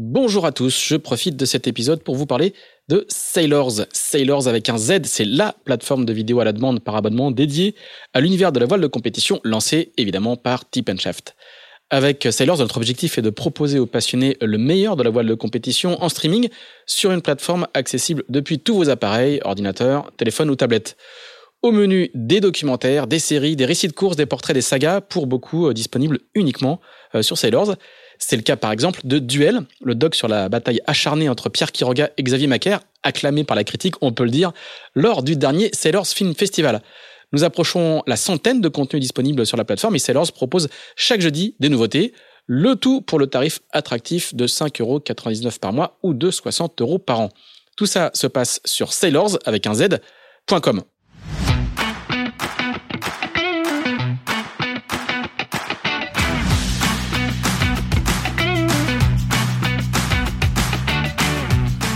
Bonjour à tous, je profite de cet épisode pour vous parler de Sailors. Sailors avec un Z, c'est la plateforme de vidéo à la demande par abonnement dédiée à l'univers de la voile de compétition lancée évidemment par Tip Shaft. Avec Sailors, notre objectif est de proposer aux passionnés le meilleur de la voile de compétition en streaming sur une plateforme accessible depuis tous vos appareils, ordinateurs, téléphones ou tablettes. Au menu, des documentaires, des séries, des récits de courses, des portraits, des sagas, pour beaucoup euh, disponibles uniquement euh, sur Sailors. C'est le cas par exemple de Duel, le doc sur la bataille acharnée entre Pierre Quiroga et Xavier Macaire, acclamé par la critique, on peut le dire, lors du dernier Sailors Film Festival. Nous approchons la centaine de contenus disponibles sur la plateforme et Sailors propose chaque jeudi des nouveautés, le tout pour le tarif attractif de 5,99€ par mois ou de 60 euros par an. Tout ça se passe sur sailors avec un z.com.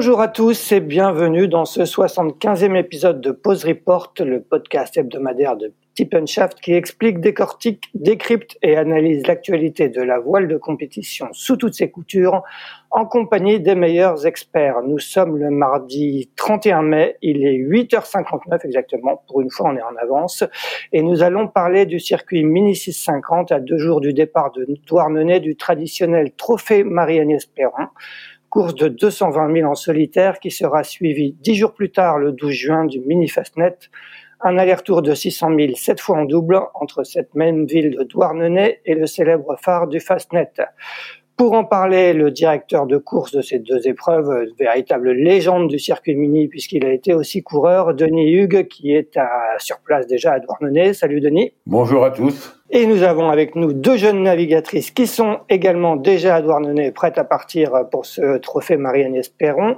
Bonjour à tous et bienvenue dans ce 75e épisode de Pause Report, le podcast hebdomadaire de Shaft qui explique, décortique, décrypte et analyse l'actualité de la voile de compétition sous toutes ses coutures en compagnie des meilleurs experts. Nous sommes le mardi 31 mai, il est 8h59 exactement, pour une fois on est en avance, et nous allons parler du circuit Mini 650 à deux jours du départ de Douarnenez du traditionnel trophée Marie-Agnès Perron course de 220 000 en solitaire qui sera suivie dix jours plus tard, le 12 juin, du Mini Fastnet, un aller-retour de 600 000, cette fois en double, entre cette même ville de Douarnenez et le célèbre phare du Fastnet. Pour en parler, le directeur de course de ces deux épreuves, véritable légende du circuit mini puisqu'il a été aussi coureur, Denis Hugues, qui est sur place déjà à Douarnenez. Salut Denis. Bonjour à tous. Et nous avons avec nous deux jeunes navigatrices qui sont également déjà à Douarnenez, prêtes à partir pour ce trophée Marie-Agnès Perron.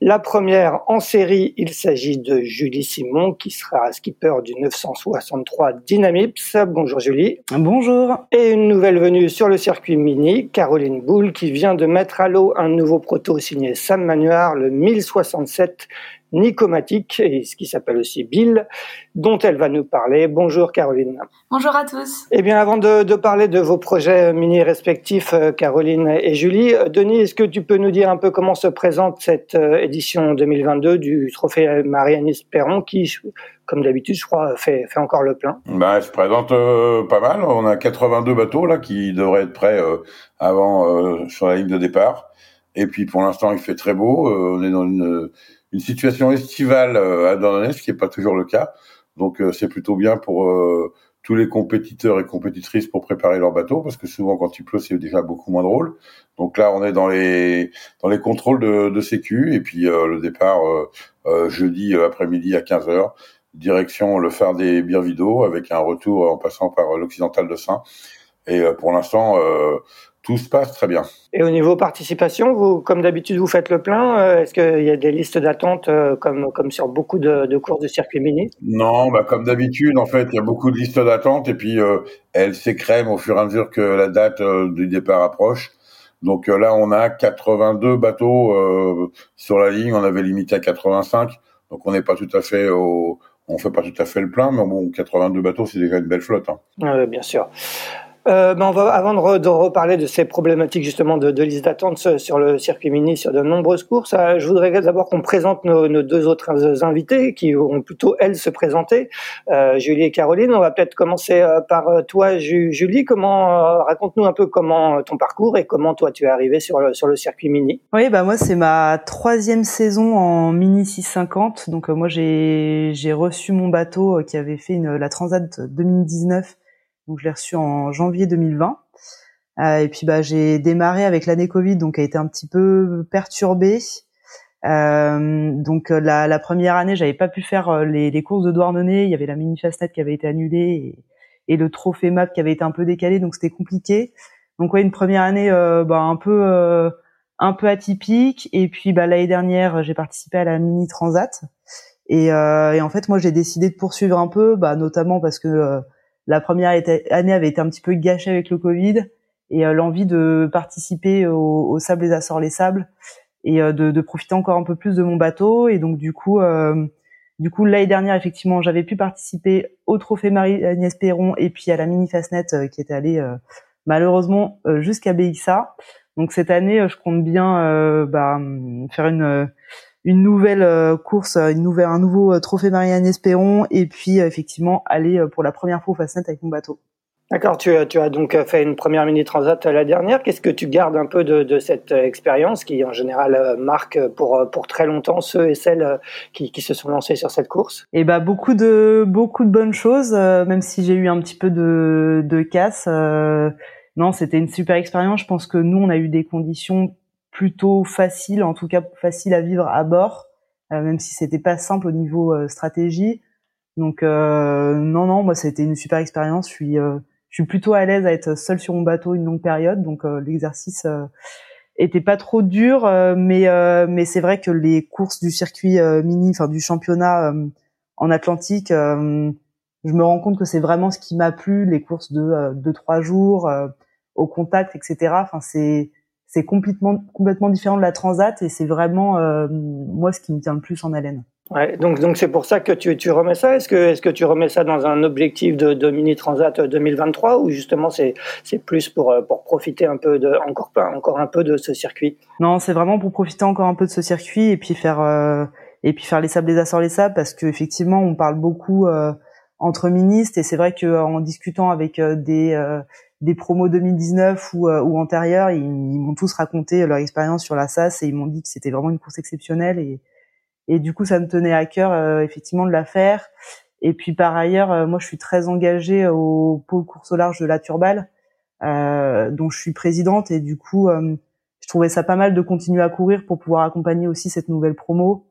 La première en série, il s'agit de Julie Simon, qui sera skipper du 963 Dynamips. Bonjour Julie. Bonjour. Et une nouvelle venue sur le circuit mini, Caroline Boulle, qui vient de mettre à l'eau un nouveau proto signé Sam Manuard, le 1067 nicomatique, et ce qui s'appelle aussi Bill, dont elle va nous parler. Bonjour Caroline. Bonjour à tous. Eh bien, avant de, de parler de vos projets mini respectifs, euh, Caroline et Julie, euh, Denis, est-ce que tu peux nous dire un peu comment se présente cette euh, édition 2022 du Trophée Marie-Agnès Perron, qui, comme d'habitude, je crois, fait, fait encore le plein? Bah, Elle se présente pas mal. On a 82 bateaux là qui devraient être prêts avant sur la ligne de départ. Et puis pour l'instant, il fait très beau. on est dans une une situation estivale euh, à Douarnenez, ce qui n'est pas toujours le cas. Donc euh, c'est plutôt bien pour euh, tous les compétiteurs et compétitrices pour préparer leur bateau, parce que souvent quand il pleut, c'est déjà beaucoup moins drôle. Donc là, on est dans les dans les contrôles de, de sécu, et puis le départ jeudi après-midi à 15 h direction le phare des Birvido, avec un retour en passant par l'occidental de Saint. Et pour l'instant, tout se passe très bien. Et au niveau participation, vous, comme d'habitude, vous faites le plein. Euh, est-ce qu'il y a des listes d'attente euh, comme, comme sur beaucoup de, de courses de circuit mini? Non, bah comme d'habitude, en fait, il y a beaucoup de listes d'attente et puis euh, elles s'écrèment au fur et à mesure que la date du départ approche. Donc là, on a 82 bateaux sur la ligne. On avait limité à 85, donc on n'est pas tout à fait au, on fait pas tout à fait le plein, mais bon, 82 bateaux, c'est déjà une belle flotte. Hein. Oui, bien sûr. Euh, ben on va, avant de, reparler de ces problématiques justement de, de liste d'attente sur le circuit mini sur de nombreuses courses, euh, je voudrais d'abord qu'on présente nos, nos, deux autres invités qui vont plutôt elles se présenter, euh, Julie et Caroline. On va peut-être commencer euh, par euh, toi, Julie. Comment raconte-nous un peu comment ton parcours et comment toi tu es arrivée sur le sur le circuit mini. Oui, bah moi c'est ma troisième saison en mini 650. Donc moi j'ai reçu mon bateau qui avait fait une, la Transat 2019 donc je l'ai reçu en janvier 2020. Euh, et puis bah j'ai démarré avec l'année Covid, donc a été un petit peu perturbée. Euh, donc euh, la, la, première année, j'avais pas pu faire euh, les, les courses de Douarnenez. Il y avait la mini Fastnet qui avait été annulée et, le trophée map qui avait été un peu décalé, donc c'était compliqué. Donc ouais, une première année bah, un peu un peu atypique. Et puis bah, l'année dernière, j'ai participé à la mini transat. Et, et en fait, moi, j'ai décidé de poursuivre un peu, bah, notamment parce que la première année avait été un petit peu gâchée avec le Covid et l'envie de participer au, au Sable des Açores les Sables et de, de, profiter encore un peu plus de mon bateau. Et donc du coup, du coup, l'année dernière, effectivement, j'avais pu participer au Trophée Marie-Agnès Perron et puis à la Mini Fastnet euh, qui était allée euh, malheureusement euh, jusqu'à BXA. Donc cette année, je compte bien bah, faire une une nouvelle course, une nouvelle, un nouveau Trophée Marie-Agnès Perron et puis effectivement aller pour la première fois au Fastnet avec mon bateau. D'accord, tu, tu, as donc fait une première mini transat la dernière. Qu'est-ce que tu gardes un peu de, de cette expérience qui en général euh, marque pour, pour très longtemps ceux et celles euh, qui, qui se sont lancés sur cette course? Eh ben beaucoup de beaucoup de bonnes choses, euh, même si j'ai eu un petit peu de, de casse. non, c'était une super expérience. Je pense que nous on a eu des conditions plutôt faciles, en tout cas faciles à vivre à bord, même si c'était pas simple au niveau stratégie. Donc non non, moi c'était une super expérience. Je suis je suis plutôt à l'aise à être seule sur mon bateau une longue période, donc euh, l'exercice euh, était pas trop dur, euh, mais mais c'est vrai que les courses du circuit mini, enfin du championnat en Atlantique, je me rends compte que c'est vraiment ce qui m'a plu, les courses de deux trois jours au contact, etc. Enfin c'est c'est complètement complètement différent de la transat et c'est vraiment moi ce qui me tient le plus en haleine. Ouais, donc donc c'est pour ça que tu, tu remets ça. Est-ce que est-ce que tu remets ça dans un objectif de, de mini transat 2023 ou justement c'est c'est plus pour pour profiter un peu de encore encore un peu de ce circuit? Non, c'est vraiment pour profiter encore un peu de ce circuit et puis faire euh, et puis faire les sables les Açores les sables parce que effectivement on parle beaucoup euh, entre ministres et c'est vrai que en discutant avec euh, des des promos 2019 ou, ou antérieurs, ils, m'ont tous raconté leur expérience sur la SAS et ils m'ont dit que c'était vraiment une course exceptionnelle et et du coup, ça me tenait à cœur euh, effectivement de la faire. Et puis par ailleurs, euh, moi, je suis très engagée au pôle course au large de la Turballe, euh, dont je suis présidente. Et du coup, euh, je trouvais ça pas mal de continuer à courir pour pouvoir accompagner aussi cette nouvelle promo.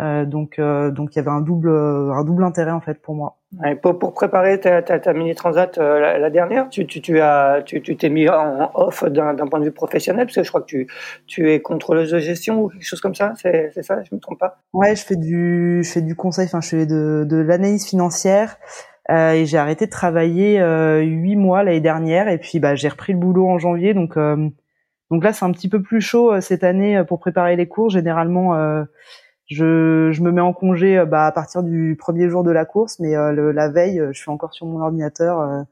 Euh, donc, euh, donc il y avait un double, un double intérêt en fait pour moi. pour, pour, préparer ta, ta, ta mini transat euh, la, la, dernière, tu, tu, tu as, tu, tu t'es mis en off d'un, point de vue professionnel parce que je crois que tu, tu es contrôleuse de gestion ou quelque chose comme ça. C'est, c'est ça, je me trompe pas? Ouais, je fais du, je fais du conseil. Enfin, je fais de, de l'analyse financière. Euh, et j'ai arrêté de travailler huit mois l'année dernière et puis bah j'ai repris le boulot en janvier donc donc là c'est un petit peu plus chaud cette année pour préparer les cours généralement je, je, me mets en congé euh, bah, à partir du premier jour de la course, mais euh, la veille, euh, je suis encore sur mon ordinateur,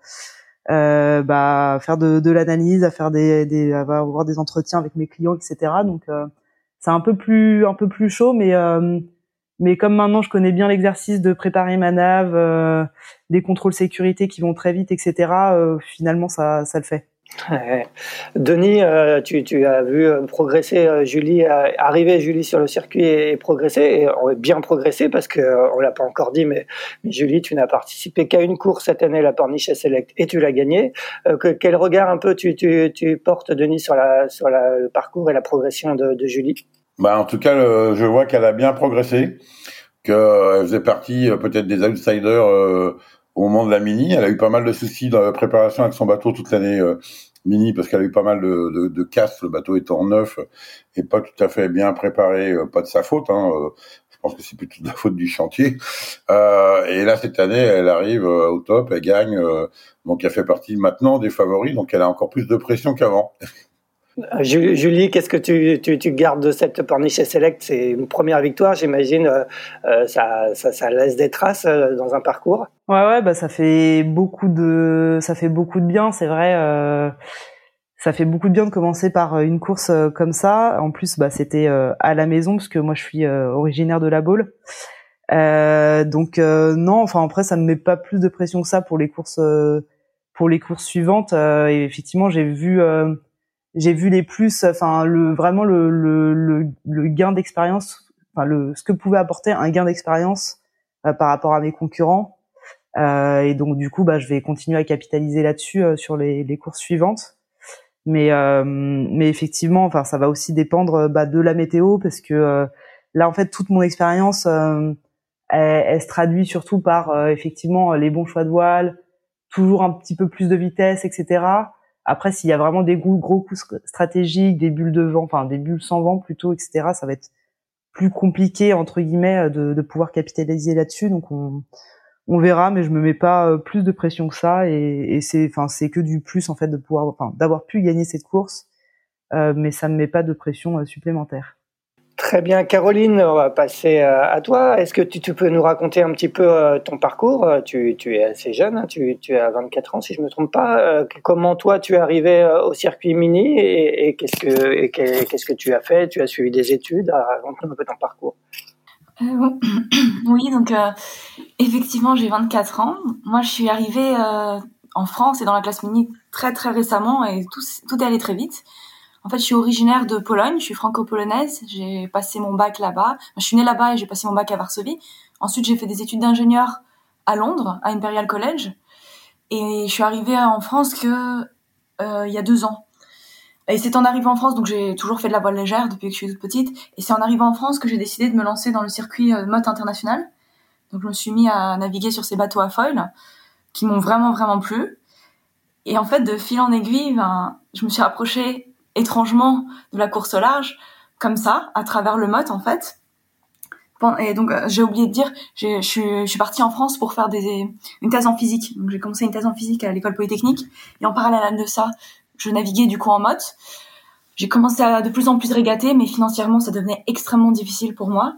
euh, bah, à faire de, de l'analyse, à faire des, des, à avoir des entretiens avec mes clients, etc. Donc c'est un peu plus, un peu plus chaud, mais mais comme maintenant je connais bien l'exercice de préparer ma nave, des contrôles sécurité qui vont très vite, etc. finalement ça, ça le fait. Denis, euh, tu, as vu euh, progresser euh, Julie, arriver Julie sur le circuit et, progresser, et on est bien progressé parce que on l'a pas encore dit, mais, Julie, tu n'as participé qu'à une course cette année, la Porniche Select, et tu l'as gagnée. quel regard un peu tu, portes, Denis, sur, le parcours et la progression de, de Julie? Bah, En tout cas, je vois qu'elle a bien progressé, qu'elle faisait partie peut-être des outsiders au moment de la mini. Elle a eu pas mal de soucis dans la préparation avec son bateau toute l'année euh, mini parce qu'elle a eu pas mal de, de, de casse, le bateau étant neuf et pas tout à fait bien préparé, euh, pas de sa faute. Hein, euh, je pense que c'est plutôt de la faute du chantier. et là, cette année, elle arrive au top, elle gagne. donc, elle fait partie maintenant des favoris. Donc, elle a encore plus de pression qu'avant. Julie, qu'est-ce que tu, tu, tu, gardes de cette Porniche Select? C'est une première victoire, j'imagine. Euh, euh, ça, ça, ça, laisse des traces euh, dans un parcours? Ouais, ouais, bah ça fait beaucoup de, ça fait beaucoup de bien, c'est vrai. Euh, ça fait beaucoup de bien de commencer par une course comme ça. En plus, bah c'était à la maison parce que moi je suis originaire de la Baule. donc non, enfin après ça me met pas plus de pression que ça pour les courses, pour les courses suivantes. effectivement, j'ai vu j'ai vu les plus, enfin le vraiment le le, le, gain d'expérience, enfin le ce que pouvait apporter un gain d'expérience euh, par rapport à mes concurrents. Euh, et donc du coup, bah je vais continuer à capitaliser là-dessus euh, sur les, les courses suivantes. Mais euh, mais effectivement, enfin ça va aussi dépendre bah, de la météo parce que là en fait toute mon expérience elle, elle, se traduit surtout par effectivement les bons choix de voile, toujours un petit peu plus de vitesse, etc. Après, s'il y a vraiment des gros, coups stratégiques, des bulles de vent, enfin des bulles sans vent plutôt, etc., ça va être plus compliqué entre guillemets de, de pouvoir capitaliser là-dessus. Donc on, on verra, mais je me mets pas plus de pression que ça et, et c'est, enfin c'est que du plus en fait de pouvoir, enfin d'avoir pu gagner cette course, euh, mais ça me met pas de pression supplémentaire. Très bien, Caroline, on va passer euh, à toi. Est-ce que tu, peux nous raconter un petit peu euh, ton parcours? Euh, tu, es assez jeune, hein, tu, as 24 ans si je me trompe pas. Comment toi tu es arrivé au circuit mini et, qu'est-ce que tu as fait? Tu as suivi des études? Raconte-nous un peu ton parcours. oui, donc effectivement j'ai 24 ans. Moi je suis arrivée en France et dans la classe mini très très récemment et tout, tout est allé très vite. En fait, je suis originaire de Pologne, je suis franco-polonaise. J'ai passé mon bac là-bas. Je suis née là-bas et j'ai passé mon bac à Varsovie. Ensuite, j'ai fait des études d'ingénieur à Londres, à Imperial College. Et je suis arrivée en France euh, il y a deux ans. Et c'est en arrivant en France, donc j'ai toujours fait de la voile légère depuis que je suis toute petite. Et c'est en arrivant en France que j'ai décidé de me lancer dans le circuit euh, mode international. Donc je me suis mis à naviguer sur ces bateaux à foil qui m'ont vraiment vraiment plu. Et en fait, de fil en aiguille, ben, je me suis rapprochée étrangement de la course au large comme ça à travers le mot en fait. Et donc euh, j'ai oublié de dire je suis, partie en France pour faire une thèse en physique. Donc j'ai commencé une thèse en physique à l'école polytechnique. Et en parallèle de ça je naviguais du coup en motte j'ai commencé à de plus en plus régater mais financièrement ça devenait extrêmement difficile pour moi.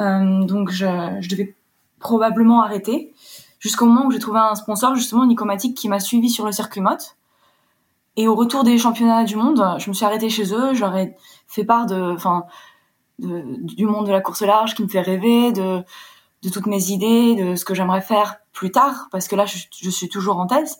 Euh, donc je, je devais probablement arrêter. Jusqu'au moment où j'ai trouvé un sponsor justement Nicomatic qui m'a suivi sur le circuit motte et au retour des championnats du monde, je me suis arrêtée chez eux. J'aurais fait part de, enfin, du monde de la course large qui me fait rêver, de, de toutes mes idées, de ce que j'aimerais faire plus tard, parce que là, je, suis toujours en thèse.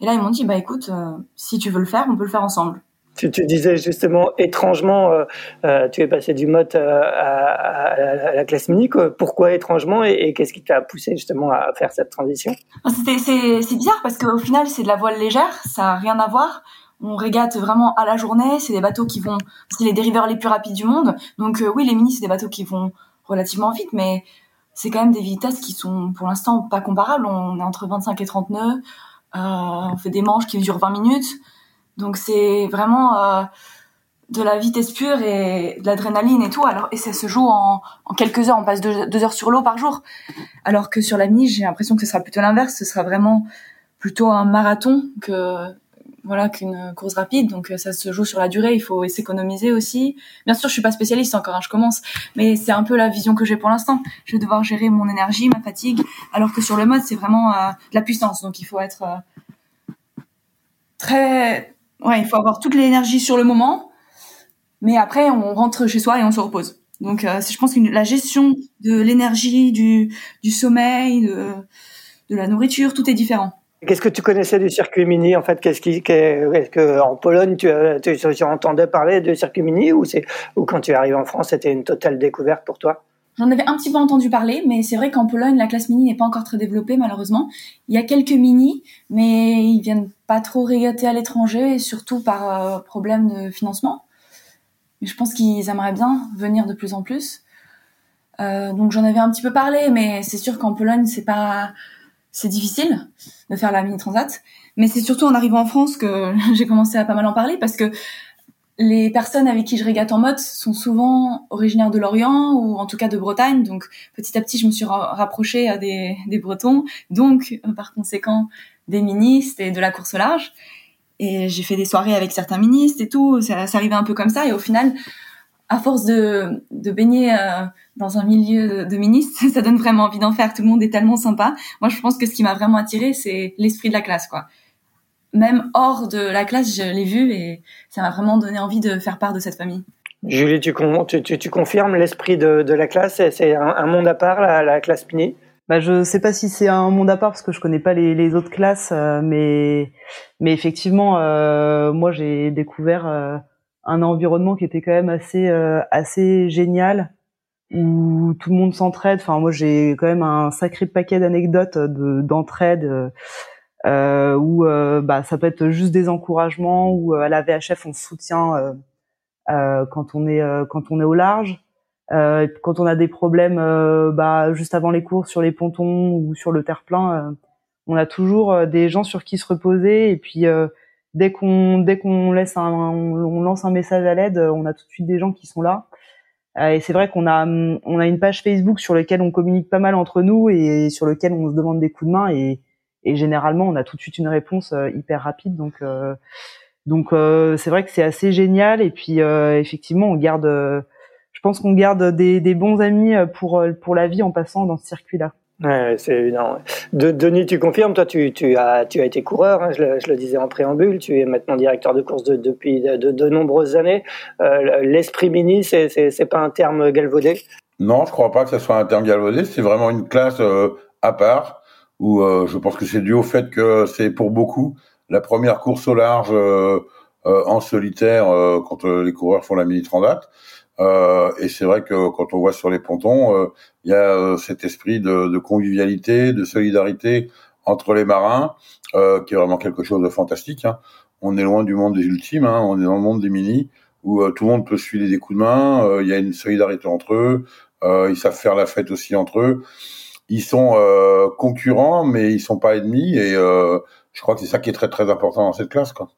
Et là, ils m'ont dit, bah écoute, euh, si tu veux le faire, on peut le faire ensemble. Tu, tu, disais justement étrangement, euh, euh, tu es passé du mode euh, à, la classe mini. Pourquoi étrangement et, qu'est-ce qui t'a poussé justement à faire cette transition? Ah, C'est bizarre parce qu'au final c'est de la voile légère, ça n'a rien à voir. On régate vraiment à la journée, c'est des bateaux qui vont, c'est les dériveurs les plus rapides du monde. Donc oui, les mini c'est des bateaux qui vont relativement vite, mais c'est quand même des vitesses qui sont pour l'instant pas comparables. On est entre 25 et 30 nœuds, on fait des manches qui durent 20 minutes. Donc c'est vraiment euh, de la vitesse pure et de l'adrénaline et tout. Alors et ça se joue en, en quelques heures. On passe deux, heures sur l'eau par jour. Alors que sur la mini, j'ai l'impression que ce sera plutôt l'inverse. Ce sera vraiment plutôt un marathon que voilà qu'une course rapide. Donc ça se joue sur la durée. Il faut s'économiser aussi. Bien sûr, je suis pas spécialiste encore. Hein, je commence, mais c'est un peu la vision que j'ai pour l'instant. Je vais devoir gérer mon énergie, ma fatigue. Alors que sur le mode, c'est vraiment euh, de la puissance. Donc il faut être euh, très ouais, il faut avoir toute l'énergie sur le moment, mais après on rentre chez soi et on se repose. Donc euh, je pense que la gestion de l'énergie, du, sommeil, de, la nourriture, tout est différent. Qu'est-ce que tu connaissais du circuit mini en fait? Qu'est-ce qui, en Pologne tu, entendais parler du circuit mini ou c'est ou quand tu es arrivé en France c'était une totale découverte pour toi? J'en avais un petit peu entendu parler, mais c'est vrai qu'en Pologne, la classe mini n'est pas encore très développée, malheureusement. Il y a quelques mini, mais ils viennent pas trop régater à l'étranger, surtout par euh, problème de financement. Mais je pense qu'ils aimeraient bien venir de plus en plus. Euh, donc j'en avais un petit peu parlé, mais c'est sûr qu'en Pologne, c'est pas, c'est difficile de faire la mini transat. Mais c'est surtout en arrivant en France que j'ai commencé à pas mal en parler parce que les personnes avec qui je régate en mode sont souvent originaires de l'Orient ou en tout cas de Bretagne. Donc petit à petit, je me suis rapprochée des, des Bretons, donc euh, par conséquent des ministres et de la course au large. Et j'ai fait des soirées avec certains ministres et tout. Ça, ça arrivait un peu comme ça. Et au final, à force de, de baigner euh, dans un milieu de, de, ministres, ça donne vraiment envie d'en faire. Tout le monde est tellement sympa. Moi, je pense que ce qui m'a vraiment attiré, c'est l'esprit de la classe, quoi même hors de la classe, je l'ai vu et ça m'a vraiment donné envie de faire part de cette famille. Julie, tu, tu, confirmes l'esprit de, la classe? C'est un, monde à part, la, classe Mini bah, je sais pas si c'est un monde à part parce que je connais pas les, autres classes, euh, mais mais effectivement, euh, moi j'ai découvert euh, un environnement qui était quand même assez assez génial où tout le monde s'entraide. Enfin, moi j'ai quand même un sacré paquet d'anecdotes d'entraide où euh, bah, ça peut être juste des encouragements ou euh, à la VHF on soutient quand on est quand on est au large. quand on a des problèmes bah, juste avant les courses sur les pontons ou sur le terre-plein, on a toujours des gens sur qui se reposer et puis dès qu'on dès qu'on laisse un on lance un message à l'aide, on a tout de suite des gens qui sont là. Euh, et c'est vrai qu'on a on a une page Facebook sur laquelle on communique pas mal entre nous et sur lequel on se demande des coups de main et, et généralement on a tout de suite une réponse euh, hyper rapide. Donc euh, donc c'est vrai que c'est assez génial et puis effectivement on garde je pense qu'on garde des, des bons amis pour pour la vie en passant dans ce circuit là. Ouais, c'est évident. De, Denis, tu confirmes, toi, tu, tu, as, tu as été coureur, hein, je, le, je, le, disais en préambule, tu es maintenant directeur de course de, depuis de, de, nombreuses années. Euh, L'esprit mini, c'est pas un terme galvaudé? Non, je crois pas que ce soit un terme galvaudé, c'est vraiment une classe euh, à part, où euh, je pense que c'est dû au fait que c'est pour beaucoup la première course au large euh, en solitaire quand les coureurs font la mini transat. Euh, et c'est vrai que quand on voit sur les pontons, euh, il y a euh, cet esprit de, de, convivialité, de solidarité entre les marins, euh, qui est vraiment quelque chose de fantastique. Hein. On est loin du monde des ultimes, hein. on est dans le monde des minis, où tout le monde peut se filer des coups de main, il y a une solidarité entre eux, ils savent faire la fête aussi entre eux. Ils sont concurrents, mais ils sont pas ennemis, et je crois que c'est ça qui est très très important dans cette classe. Quoi.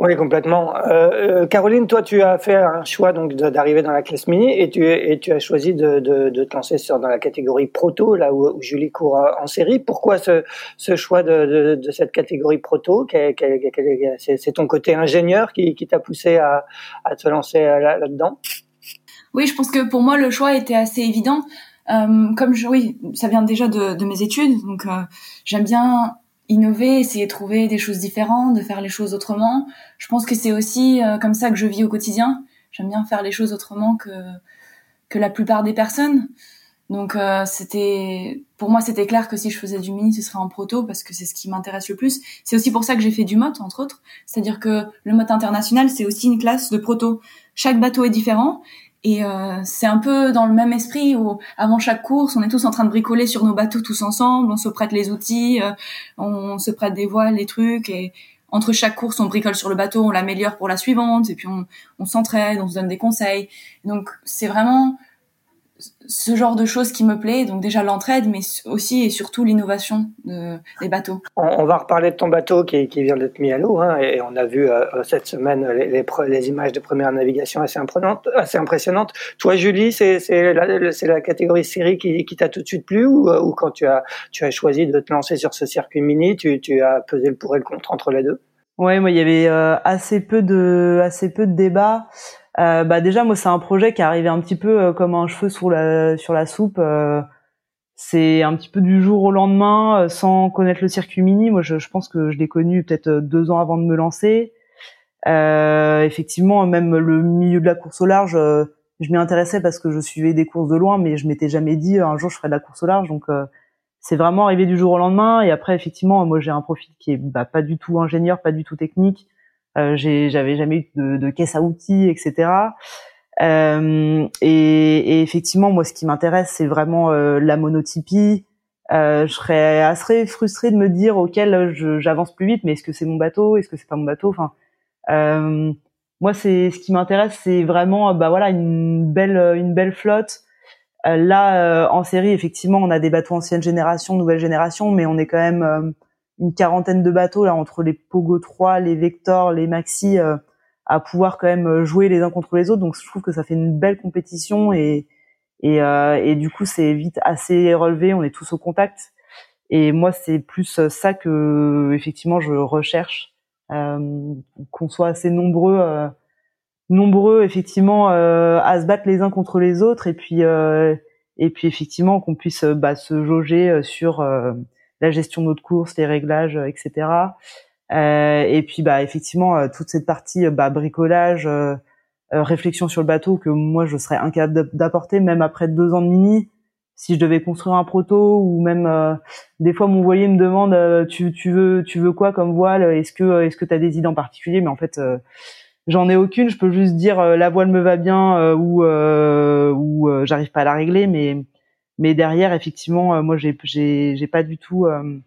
Oui, complètement. Euh, euh, Caroline, toi, tu as fait un choix donc d'arriver dans la classe mini et tu, et tu as choisi de, de, de te lancer sur, dans la catégorie proto, là où, où Julie court en série. Pourquoi ce, ce choix de, de, cette catégorie proto? C'est ton côté ingénieur qui, qui t'a poussé à, à te lancer là-dedans? Oui, je pense que pour moi, le choix était assez évident. Euh, comme je, oui, ça vient déjà de, mes études, donc euh, j'aime bien innover, essayer de trouver des choses différentes, de faire les choses autrement. Je pense que c'est aussi euh, comme ça que je vis au quotidien. J'aime bien faire les choses autrement que que la plupart des personnes. Donc euh, c'était pour moi c'était clair que si je faisais du mini ce serait en proto parce que c'est ce qui m'intéresse le plus. C'est aussi pour ça que j'ai fait du mot entre autres, c'est-à-dire que le mot international c'est aussi une classe de proto. Chaque bateau est différent et euh, c'est un peu dans le même esprit où avant chaque course, on est tous en train de bricoler sur nos bateaux tous ensemble, on se prête les outils, euh, on se prête des voiles, les trucs, et entre chaque course, on bricole sur le bateau, on l'améliore pour la suivante, et puis on, on s'entraide, on se donne des conseils. Donc c'est vraiment ce genre de choses qui me plaît. Donc déjà l'entraide, mais aussi et surtout l'innovation de, des bateaux. On, va reparler de ton bateau qui, qui vient d'être mis à l'eau. Hein, et on a vu euh, cette semaine les, les, les, images de première navigation assez, assez impressionnantes. Toi, Julie, c'est la, la catégorie série qui, qui t'a tout de suite plu ou, euh, ou, quand tu as, tu as choisi de te lancer sur ce circuit mini, tu, tu as pesé le pour et le contre entre les deux? Ouais, moi il y avait euh, assez peu de assez peu de débats. Euh, bah déjà moi c'est un projet qui est arrivé un petit peu euh, comme un cheveu sur la sur la soupe. Euh, c'est un petit peu du jour au lendemain, sans connaître le circuit mini. Moi je, je pense que je l'ai connu peut-être deux ans avant de me lancer. effectivement même le milieu de la course au large, je m'y intéressais parce que je suivais des courses de loin, mais je m'étais jamais dit un jour je ferais de la course au large. Donc c'est vraiment arrivé du jour au lendemain. Et après effectivement moi j'ai un profil qui est bah, pas du tout ingénieur, pas du tout technique. Euh, j'avais jamais eu de, de, caisse à outils, etc. Euh, et, et, effectivement, moi, ce qui m'intéresse, c'est vraiment euh, la monotypie. Euh, je serais assez frustrée de me dire auquel j'avance plus vite, mais est-ce que c'est mon bateau, est-ce que c'est pas mon bateau? Enfin, euh, moi, c'est ce qui m'intéresse, c'est vraiment, bah voilà, une belle, une belle flotte. là, en série, effectivement, on a des bateaux ancienne génération, nouvelle génération, mais on est quand même une quarantaine de bateaux là entre les Pogo 3, les Vector, les Maxi euh, à pouvoir quand même euh, jouer les uns contre les autres. Donc je trouve que ça fait une belle compétition et et, euh, et du coup c'est vite assez relevé. On est tous au contact. Et moi c'est plus ça que effectivement je recherche euh, qu'on soit assez nombreux nombreux effectivement à se battre les uns contre les autres et puis et puis effectivement qu'on puisse bah, se jauger sur la gestion de notre course, les réglages, euh, etc. Euh, et puis bah effectivement euh, toute cette partie bah, bricolage, réflexion sur le bateau que moi je serais incapable d'apporter même après deux ans de mini si je devais construire un proto ou même des fois mon voilier me demande tu, tu veux tu veux quoi comme voile? Est-ce que est-ce que tu as des idées en particulier? Mais en fait j'en ai aucune. Je peux juste dire la voile me va bien ou ou j'arrive pas à la régler mais mais derrière, effectivement, euh, moi, j'ai, j'ai, pas du tout, euh,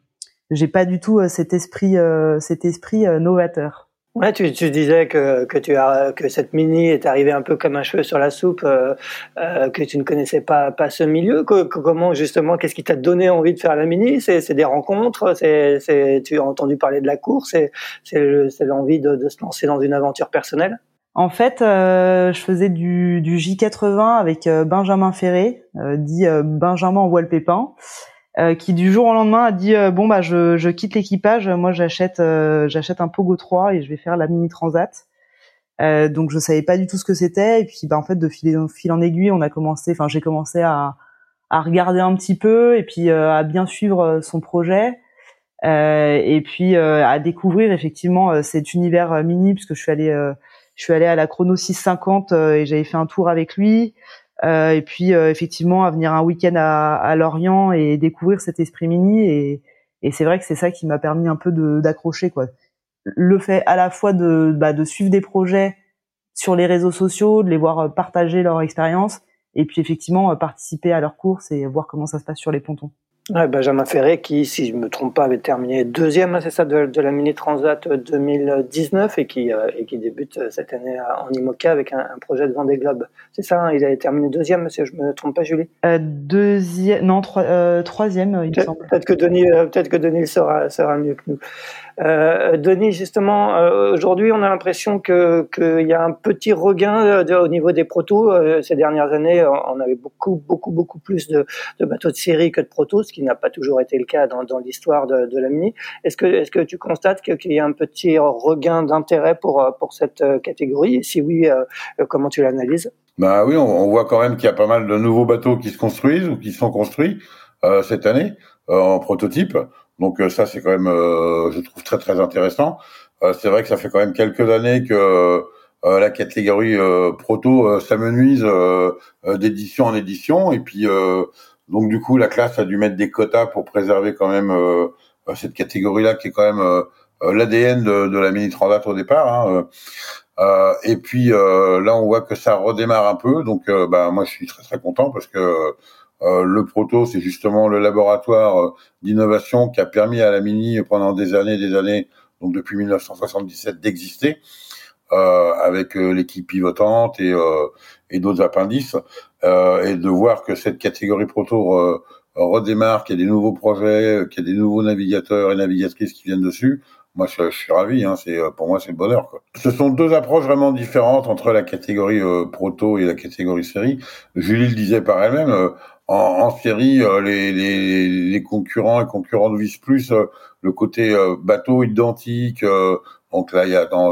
j'ai pas du tout euh, cet esprit, cet esprit novateur. Ouais, tu, disais que, que, tu que cette mini est arrivée un peu comme un cheveu sur la soupe, que tu ne connaissais pas, pas ce milieu. comment justement, qu'est-ce qui t'a donné envie de faire la mini? C'est des rencontres, c'est tu as entendu parler de la course, c'est l'envie de, de, se lancer dans une aventure personnelle? En fait, euh, je faisais du, du J80 avec euh, Benjamin Ferré, euh, dit Benjamin en voile pépin. Euh, qui du jour au lendemain a dit euh, bon bah je, je quitte l'équipage, moi j'achète euh, j'achète un Pogo 3 et je vais faire la mini transat. donc je savais pas du tout ce que c'était et puis bah en fait de fil en, fil en aiguille on a commencé, enfin j'ai commencé à, à regarder un petit peu et puis à bien suivre son projet. et puis à découvrir effectivement cet univers mini puisque je suis allée je suis allée à la chrono 650 et j'avais fait un tour avec lui euh, et puis euh, effectivement à venir un week-end à, à, Lorient et découvrir cet esprit mini et, et c'est vrai que c'est ça qui m'a permis un peu d'accrocher quoi. Le fait à la fois de, bah, de suivre des projets sur les réseaux sociaux, de les voir euh, partager leur expérience et puis effectivement participer à leurs courses et voir comment ça se passe sur les pontons. Ouais, Benjamin Ferré, qui, si je me trompe pas, avait terminé deuxième, c'est ça, de, de, la Mini Transat 2019 et qui, euh, et qui débute euh, cette année en IMOCA avec un, un projet de Vendée Globe. C'est ça, hein, il avait terminé deuxième, si je me trompe pas, Julie? Euh, Deuxième, non, euh, troisième, il me semble. Peut-être que Denis, peut-être que Denis sera, sera mieux que nous. Euh, Denis, justement, euh, aujourd'hui, on a l'impression que qu'il y a un petit regain de, au niveau des protos. Euh, ces dernières années, on avait beaucoup, beaucoup, beaucoup plus de, de bateaux de série que de protos, ce qui n'a pas toujours été le cas dans, dans l'histoire de, de, la Mini. Est-ce que, est-ce que tu constates qu'il y a un petit regain d'intérêt pour pour cette catégorie? Et si oui, comment tu l'analyses? Bah oui, on, on, voit quand même qu'il y a pas mal de nouveaux bateaux qui se construisent ou qui sont construits cette année en prototype. Donc euh, ça, c'est quand même, euh, je trouve très très intéressant. Euh, c'est vrai que ça fait quand même quelques années que la catégorie proto s'amenuise d'édition en édition, et puis donc du coup, la classe a dû mettre des quotas pour préserver quand même cette catégorie-là, qui est quand même l'ADN de, de, la mini transat au départ. Hein, euh, et puis là, on voit que ça redémarre un peu. Donc, bah, moi, je suis très très content parce que euh, le proto, c'est justement le laboratoire euh, d'innovation qui a permis à la Mini pendant des années et des années, donc depuis 1977, d'exister. Euh, avec l'équipe pivotante et, et d'autres appendices, et de voir que cette catégorie proto redémarre, qu'il y a des nouveaux projets, qu'il y a des nouveaux navigateurs et navigatrices qui viennent dessus, moi je, suis ravi hein, c'est pour moi c'est le bonheur quoi. Ce sont deux approches vraiment différentes entre la catégorie proto et la catégorie série. Julie le disait par elle-même, en, en série, euh, les, les, les, concurrents et concurrentes visent plus euh, le côté euh, bateau identique. donc là, il y a dans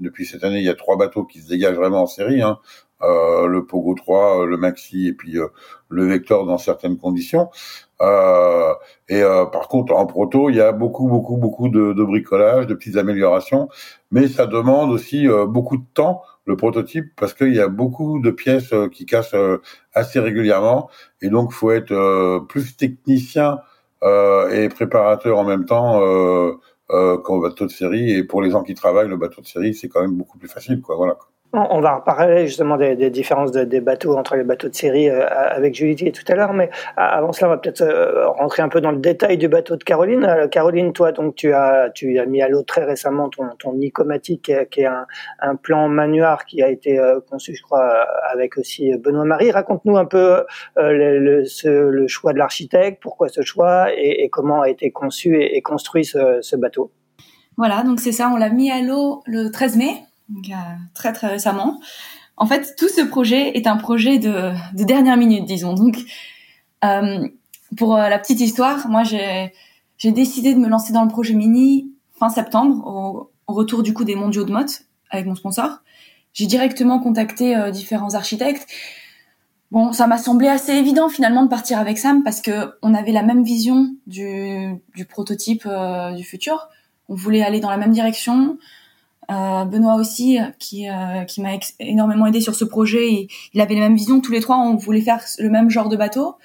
depuis cette année, il y a trois bateaux qui se dégagent vraiment en série. Hein. Euh, le Pogo 3, le Maxi et puis le Vector dans certaines conditions. Euh, et par contre, en proto, il y a beaucoup, beaucoup, beaucoup de, de, bricolage, de petites améliorations, mais ça demande aussi beaucoup de temps le prototype parce qu'il y a beaucoup de pièces euh, qui cassent euh, assez régulièrement et donc faut être euh, plus technicien et préparateur en même temps qu'au bateau de série et pour les gens qui travaillent le bateau de série c'est quand même beaucoup plus facile quoi voilà. On va parler justement des, des différences des bateaux entre les bateaux de série euh, avec Julie tout à l'heure, mais avant cela, on va peut-être euh, rentrer un peu dans le détail du bateau de Caroline. Euh, Caroline, toi, donc tu as tu as mis à l'eau très récemment ton ton Nicomatique, qui est un, un plan manuar qui a été conçu, je crois, avec aussi Benoît Marie. Raconte-nous un peu le, le, ce, le, choix de l'architecte, pourquoi ce choix et, et, comment a été conçu et, et construit ce, ce bateau. Voilà, donc c'est ça, on l'a mis à l'eau le 13 mai donc, très très récemment. En fait, tout ce projet est un projet de, de dernière minute, disons. Donc, euh, pour euh, la petite histoire, moi, j'ai décidé de me lancer dans le projet Mini fin septembre, au, retour du coup des mondiaux de mode avec mon sponsor. J'ai directement contacté euh, différents architectes. Bon, ça m'a semblé assez évident finalement de partir avec Sam parce que on avait la même vision du, du prototype euh, du futur. On voulait aller dans la même direction. Euh, Benoît aussi, qui, euh, qui m'a énormément aidé sur ce projet. Il, il, avait les mêmes visions. Tous les trois, on voulait faire le même genre de bateau.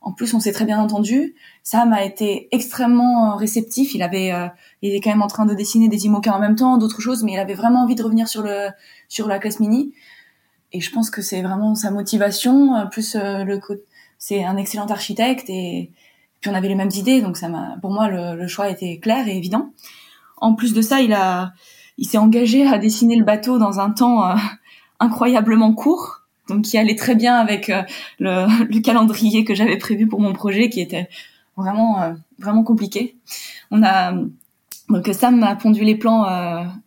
En plus, on s'est très bien entendu. Sam a été extrêmement euh, réceptif. Il avait, euh, il était quand même en train de dessiner des IMOCA en même temps, d'autres choses, mais il avait vraiment envie de revenir sur le sur la classe mini. Et je pense que c'est vraiment sa motivation. Plus le c'est un excellent architecte et puis on avait les mêmes idées, donc ça m'a, pour moi, le, le choix était clair et évident. En plus de ça, il a il s'est engagé à dessiner le bateau dans un temps incroyablement court, donc qui allait très bien avec le, le, calendrier que j'avais prévu pour mon projet, qui était vraiment vraiment compliqué. On a donc Sam a pondu les plans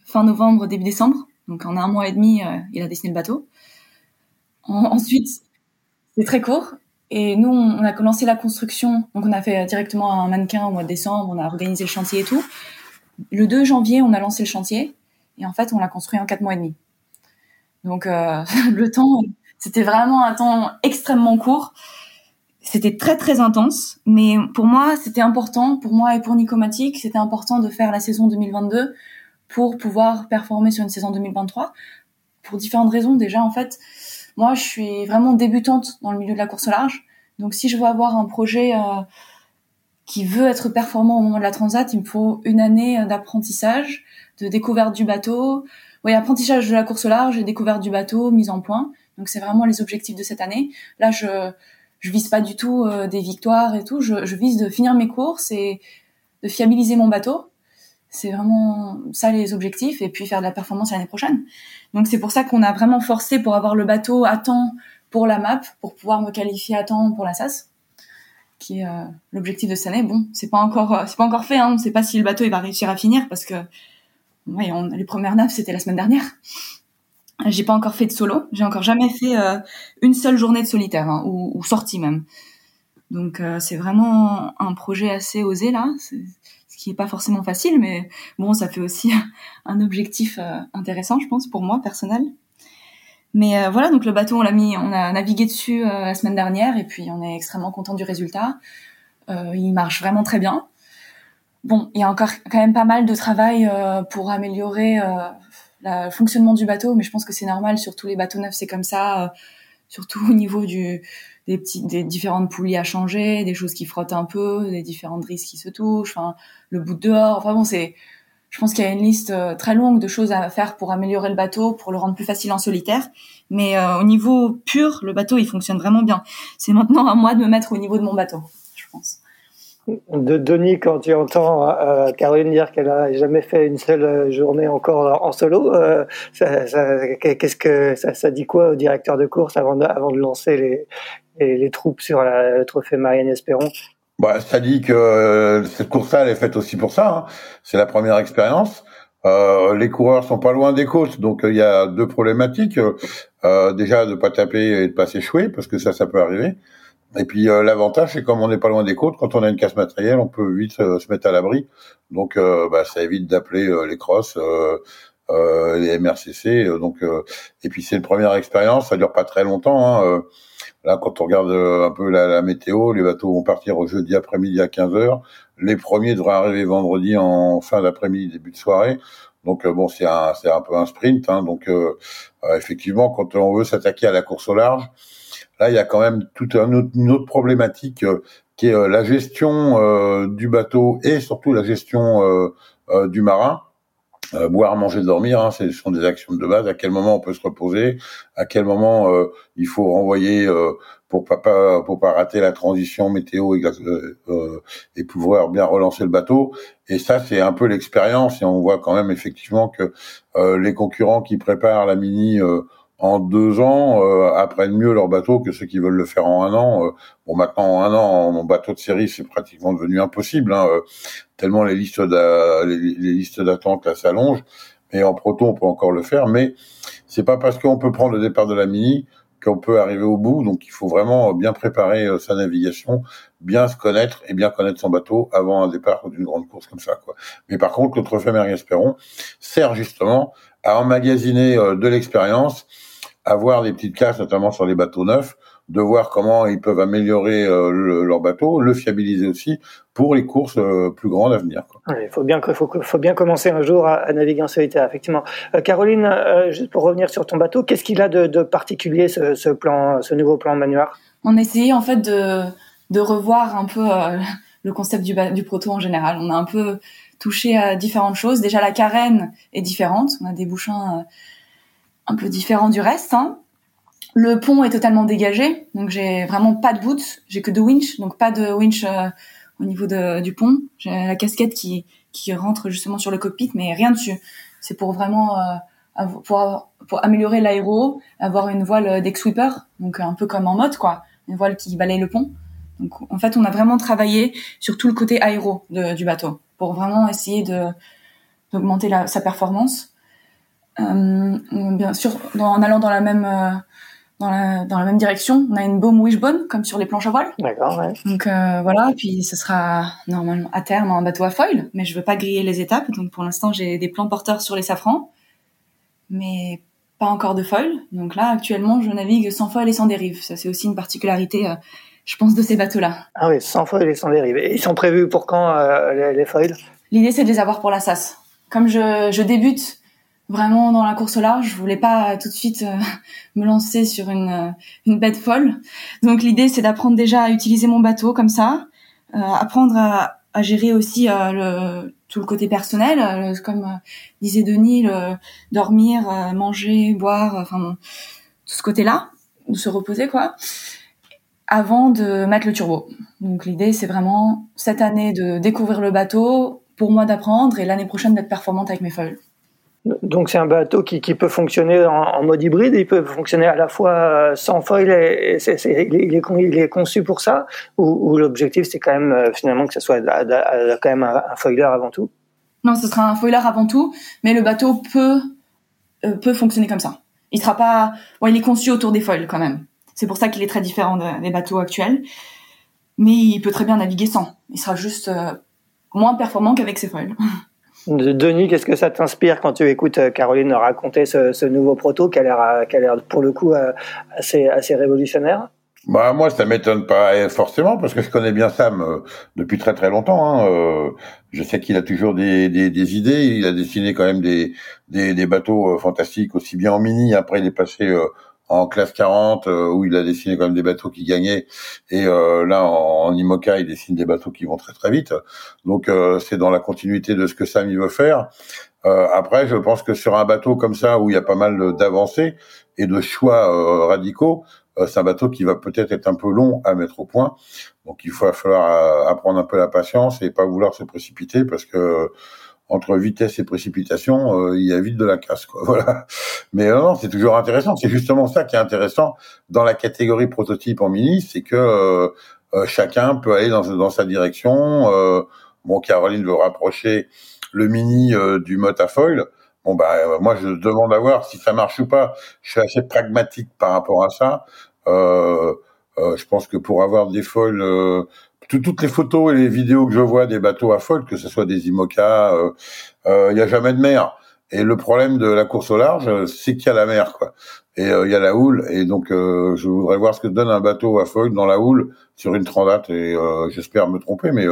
fin novembre début décembre, donc en un mois et demi il a dessiné le bateau. ensuite c'est très court et nous, on a commencé la construction. Donc, on a fait directement un mannequin au mois de décembre. On a organisé le chantier et tout. Le 2 janvier, on a lancé le chantier. Et en fait, on l'a construit en 4 mois et demi. Donc, euh, le temps, c'était vraiment un temps extrêmement court. C'était très, très intense. Mais pour moi, c'était important. Pour moi et pour Nicomatic, c'était important de faire la saison 2022 pour pouvoir performer sur une saison 2023. Pour différentes raisons. Déjà, en fait, moi, je suis vraiment débutante dans le milieu de la course au large. Donc, si je veux avoir un projet euh, qui veut être performant au moment de la transat, il me faut une année d'apprentissage, de découverte du bateau. Oui, apprentissage de la course au large et découverte du bateau, mise en point. Donc, c'est vraiment les objectifs de cette année. Là, je je vise pas du tout euh, des victoires et tout. Je, vise de finir mes courses et de fiabiliser mon bateau. C'est vraiment ça les objectifs et puis faire de la performance l'année prochaine. Donc c'est pour ça qu'on a vraiment forcé pour avoir le bateau à temps pour la map, pour pouvoir me qualifier à temps pour la SAS, qui est euh, l'objectif de cette année. Bon, c'est pas encore euh, c'est pas encore fait. Hein. On sait pas si le bateau va réussir à finir parce que ouais, les premières nappes c'était la semaine dernière. J'ai pas encore fait de solo. J'ai encore jamais fait euh, une seule journée de solitaire hein, ou, sortie même. Donc c'est vraiment un projet assez osé là qui est pas forcément facile, mais bon, ça fait aussi un objectif euh, intéressant, je pense, pour moi personnel. Mais euh, voilà, donc le bateau, on l'a mis, on a navigué dessus euh, la semaine dernière, et puis on est extrêmement content du résultat. il marche vraiment très bien. Bon, il y a encore quand même pas mal de travail pour améliorer le fonctionnement du bateau, mais je pense que c'est normal sur tous les bateaux neufs, c'est comme ça, surtout au niveau du des petites, des différentes poulies à changer, des choses qui frottent un peu, des différentes drisses qui se touchent, enfin le bout de dehors. Enfin bon, c'est, je pense qu'il y a une liste euh, très longue de choses à faire pour améliorer le bateau, pour le rendre plus facile en solitaire. Mais euh, au niveau pur, le bateau il fonctionne vraiment bien. C'est maintenant à moi de me mettre au niveau de mon bateau, je pense. De Denis, quand tu entends euh, Caroline dire qu'elle a jamais fait une seule journée encore en solo, qu'est-ce que ça, ça, dit quoi au directeur de course avant de, avant de lancer les, les, troupes sur la, le trophée Marianne Espéron? Bah, ça dit que euh, cette course-là, elle est faite aussi pour ça. Hein. C'est la première expérience. Euh, les coureurs sont pas loin des côtes, donc euh, il y a deux problématiques. Euh, déjà de pas taper et de pas s'échouer, parce que ça, ça peut arriver. Et puis l'avantage, c'est comme on n'est pas loin des côtes, quand on a une casse matérielle, on peut vite se mettre à l'abri. Donc bah, ça évite d'appeler les crosses, les MRCC. donc et puis c'est une première expérience, ça dure pas très longtemps. Hein, Là, quand on regarde euh, un peu la, météo, les bateaux vont partir au jeudi après-midi à 15 h Les premiers devraient arriver vendredi en fin d'après-midi, début de soirée. Donc euh, bon, c'est un, c'est un peu un sprint. Hein. donc euh, effectivement, quand on veut s'attaquer à la course au large, là, il y a quand même toute une autre problématique qui est la gestion du bateau et surtout la gestion du marin. Euh, boire, manger, dormir, hein, ce sont des actions de base. À quel moment on peut se reposer? À quel moment euh, il faut renvoyer euh, pour pas, pour pas rater la transition météo et, et pouvoir bien relancer le bateau? Et ça, c'est un peu l'expérience. Et on voit quand même effectivement que les concurrents qui préparent la mini en deux ans euh, apprennent mieux leur bateau que ceux qui veulent le faire en un an. Euh, bon, maintenant en un an, mon bateau de série c'est pratiquement devenu impossible, hein, euh, tellement les listes les, listes d'attente là s'allongent. Mais en proto, on peut encore le faire, mais c'est pas parce qu'on peut prendre le départ de la mini qu'on peut arriver au bout. Donc, il faut vraiment bien préparer sa navigation, bien se connaître et bien connaître son bateau avant un départ d'une grande course comme ça. Quoi. Mais par contre, le trophée Marie Espéron sert justement à emmagasiner de l'expérience avoir des petites classes, notamment sur les bateaux neufs, de voir comment ils peuvent améliorer euh, leur bateau, le fiabiliser aussi pour les courses euh, plus grandes à venir. Il faut bien, faut, faut bien commencer un jour à, naviguer en solitaire, effectivement. Euh, Caroline, juste pour revenir sur ton bateau, qu'est-ce qu'il a de, de particulier ce, ce, plan, ce nouveau plan On a essayé en fait de, de revoir un peu le concept du, du proto en général. On a un peu touché à différentes choses. Déjà la carène est différente. On a des bouchons un peu différent du reste. Hein. Le pont est totalement dégagé, donc j'ai vraiment pas de boot, j'ai que de winch, donc pas de winch euh, au niveau de, du pont. J'ai la casquette qui, qui rentre justement sur le cockpit, mais rien dessus. C'est pour vraiment pour, pour améliorer l'aéro, avoir une voile deck sweeper, donc un peu comme en mode quoi, une voile qui balaye le pont. Donc en fait, on a vraiment travaillé sur tout le côté aéro de, du bateau pour vraiment essayer de d'augmenter sa performance. Euh, bien sûr, en allant dans la même euh, dans la, dans la même direction, on a une baume wishbone comme sur les planches à voile. D'accord. Ouais. Donc euh, voilà, puis ce sera normalement à terme un bateau à foil, mais je veux pas griller les étapes, donc pour l'instant j'ai des plans porteurs sur les safrans, mais pas encore de foil. Donc là actuellement je navigue sans foil et sans dérive. Ça c'est aussi une particularité euh, je pense, de ces bateaux-là. Ah oui, sans foil et sans dérive. Et ils sont prévus pour quand euh, les, les, foils? L'idée, c'est de les avoir pour la SAS. Comme je, je, débute vraiment dans la course au large, je voulais pas tout de suite euh, me lancer sur une, euh, une bête folle. Donc l'idée, c'est d'apprendre déjà à utiliser mon bateau comme ça, euh, apprendre à, à, gérer aussi le, tout le côté personnel, comme disait Denis, le, dormir, manger, boire, enfin tout ce côté-là, se reposer quoi avant de mettre le turbo. Donc l'idée, c'est vraiment cette année de découvrir le bateau, pour moi d'apprendre, et l'année prochaine d'être performante avec mes foils. Donc c'est un bateau qui, peut fonctionner en, mode hybride, il peut fonctionner à la fois euh, sans foil, et, il, est, conçu pour ça, ou, l'objectif c'est quand même euh, finalement que ce soit quand même un, foiler avant tout Non, ce sera un foiler avant tout, mais le bateau peut, euh, peut fonctionner comme ça. Il sera pas, il est conçu autour des foils quand même. C'est pour ça qu'il est très différent des bateaux actuels. Mais il peut très bien naviguer sans. Il sera juste moins performant qu'avec ses foils. Denis, qu'est-ce que ça t'inspire quand tu écoutes euh, Caroline raconter ce, nouveau proto qui a l'air, pour le coup euh, assez, assez révolutionnaire? Bah moi ça m'étonne pas forcément parce que je connais bien Sam depuis très très longtemps. Hein, je sais qu'il a toujours des, des, idées. Il a dessiné quand même des, des, des bateaux fantastiques aussi bien en mini. Après il est passé en classe 40 euh, où il a dessiné quand même des bateaux qui gagnaient et euh, là en, IMOCA il dessine des bateaux qui vont très très vite. Donc euh, c'est dans la continuité de ce que Sam veut faire. Après je pense que sur un bateau comme ça où il y a pas mal d'avancées et de choix radicaux c'est un bateau qui va peut-être être un peu long à mettre au point. Donc il va falloir apprendre un peu la patience et pas vouloir se précipiter parce que entre vitesse et précipitation, euh, il y a vite de la casse, quoi. Voilà. Mais euh, non, c'est toujours intéressant. C'est justement ça qui est intéressant dans la catégorie prototype en mini, c'est que euh, chacun peut aller dans, dans sa direction. bon, Caroline veut rapprocher le mini du mot à foil. Bon bah moi je demande à voir si ça marche ou pas. Je suis assez pragmatique par rapport à ça. je pense que pour avoir des foils toutes les photos et les vidéos que je vois des bateaux à folle, que ce soit des IMOCA, euh, euh, il euh, y a jamais de mer. Et le problème de la course au large, c'est qu'il y a la mer, quoi. Et euh, il y a la houle. Et donc, je voudrais voir ce que donne un bateau à folle dans la houle sur une transat. Et j'espère me tromper, mais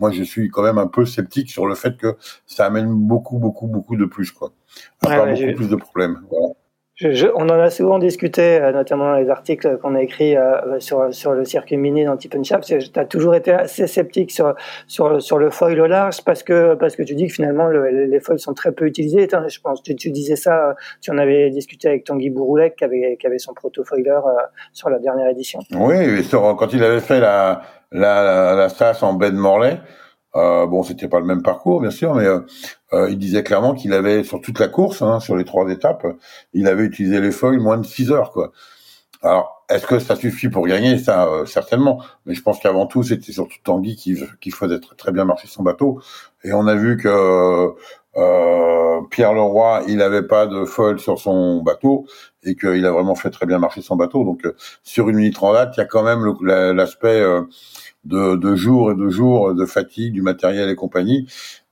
moi, je suis quand même un peu sceptique sur le fait que ça amène beaucoup, beaucoup, beaucoup de plus, quoi. Encore beaucoup plus de problèmes. Voilà. Je, on en a souvent discuté, euh, notamment dans les articles qu'on a écrits euh, sur, sur le circuit mini dans Tip. Tu as toujours été assez sceptique sur, sur, sur le foil au large parce que, parce que tu dis que finalement le, les foils sont très peu utilisés. Je pense que tu, disais ça, tu en avais discuté avec Tanguy Bouroulec qui avait, qui avait son proto-foiler euh, sur la dernière édition. Oui, sur, quand il avait fait la, la, la, la SAS en baie de Morlaix, euh, bon, c'était pas le même parcours, bien sûr, mais euh, euh, il disait clairement qu'il avait sur toute la course, hein, sur les trois étapes, il avait utilisé les feuilles moins de 6 heures, quoi. Alors, est-ce que ça suffit pour gagner? Ça, euh, certainement. Mais je pense qu'avant tout, c'était surtout Tanguy qui, qui faisait très, bien marcher son bateau. Et on a vu que euh, Pierre Leroy, il avait pas de foil sur son bateau et qu'il a vraiment fait très bien marcher son bateau. Donc, sur une minute transat, il y a quand même l'aspect de, de jours et de jours de fatigue du matériel et compagnie.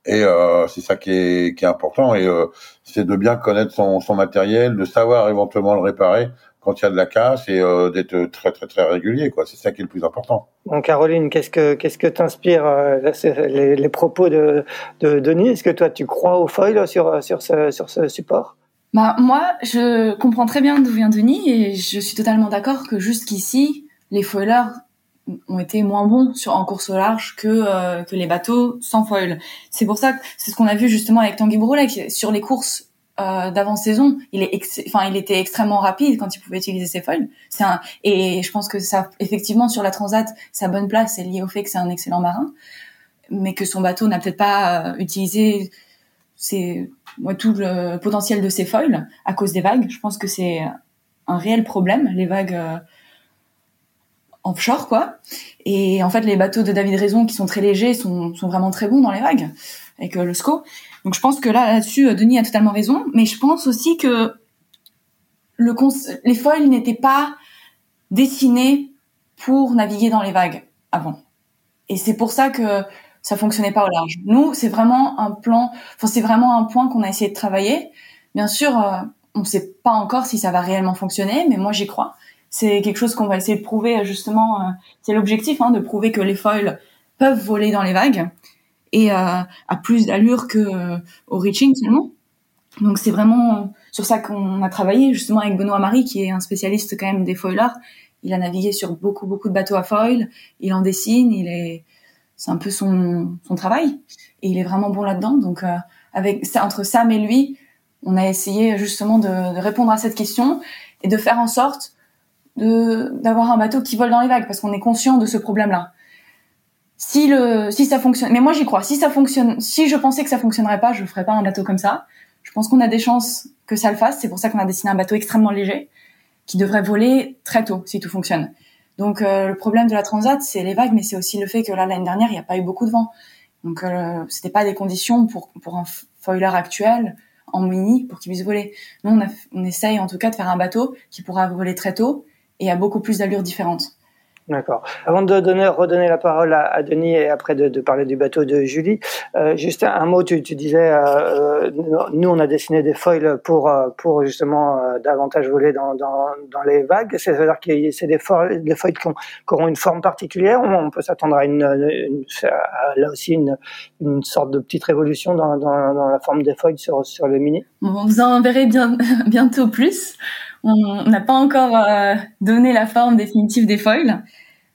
Et euh, c'est ça qui est, qui est important. Et euh, c'est de bien connaître son, son matériel, de savoir éventuellement le réparer quand il y a de la casse et euh, d'être très très très régulier quoi c'est ça qui est le plus important bon Caroline qu'est-ce que qu'est-ce que t'inspire euh, les, les, propos de, de Denis? Est-ce que toi tu crois au foil sur sur ce sur ce support? Bah moi je comprends très bien d'où vient Denis et je suis totalement d'accord que jusqu'ici les foilers ont été moins bons sur en course au large que euh, que les bateaux sans foil. C'est pour ça que c'est ce qu'on a vu justement avec Tanguy Broulet sur les courses euh, d'avant saison, il est enfin il était extrêmement rapide quand il pouvait utiliser ses foils. C'est un et je pense que ça effectivement sur la Transat, sa bonne place est liée au fait que c'est un excellent marin, mais que son bateau n'a peut-être pas euh, utilisé c'est tout le potentiel de ces foils à cause des vagues. Je pense que c'est un réel problème, les vagues euh, offshore, quoi. Et en fait, les bateaux de David Raison, qui sont très légers, sont, sont vraiment très bons dans les vagues, avec euh, le SCO. Donc je pense que là, là-dessus, euh, Denis a totalement raison. Mais je pense aussi que le les foils n'étaient pas dessinés pour naviguer dans les vagues avant. Et c'est pour ça que ça fonctionnait pas au large. Nous, c'est vraiment un plan, enfin c'est vraiment un point qu'on a essayé de travailler. Bien sûr, euh, on ne sait pas encore si ça va réellement fonctionner, mais moi j'y crois. C'est quelque chose qu'on va essayer de prouver justement. Euh, c'est l'objectif, hein, de prouver que les foils peuvent voler dans les vagues et euh, à plus d'allure que euh, au reaching seulement. Donc c'est vraiment sur ça qu'on a travaillé justement avec Benoît Marie qui est un spécialiste quand même des foilers. Il a navigué sur beaucoup beaucoup de bateaux à foil, il en dessine, il est c'est un peu son, son travail et il est vraiment bon là-dedans. Donc avec entre Sam et lui, on a essayé justement de, répondre à cette question et de faire en sorte de d'avoir un bateau qui vole dans les vagues parce qu'on est conscient de ce problème-là. Si le si ça fonctionne, mais moi j'y crois. Si ça fonctionne, si je pensais que ça fonctionnerait pas, je ferais pas un bateau comme ça. Je pense qu'on a des chances que ça le fasse. C'est pour ça qu'on a dessiné un bateau extrêmement léger qui devrait voler très tôt si tout fonctionne. Donc euh, le problème de la transat, c'est les vagues, mais c'est aussi le fait que là l'année dernière, il n'y a pas eu beaucoup de vent. Donc euh, c'était pas des conditions pour pour un foiler actuel en mini pour qu'il puisse voler. Nous on, a, on essaye en tout cas de faire un bateau qui pourra voler très tôt et à beaucoup plus d'allures différentes. D'accord. Avant de donner, redonner la parole à, à Denis et après de, de, parler du bateau de Julie, euh, juste un, mot, tu, tu disais, euh, nous on a dessiné des foils pour euh, pour justement euh, davantage voler dans, dans, dans les vagues. C'est-à-dire que c'est des foils, des foils qui, ont, qui, auront une forme particulière. On peut s'attendre à une, une, là aussi une, une sorte de petite révolution dans, dans, dans la forme des foils sur sur le mini? Vous en verrez bien bientôt plus. On n'a pas encore euh, donné la forme définitive des foils,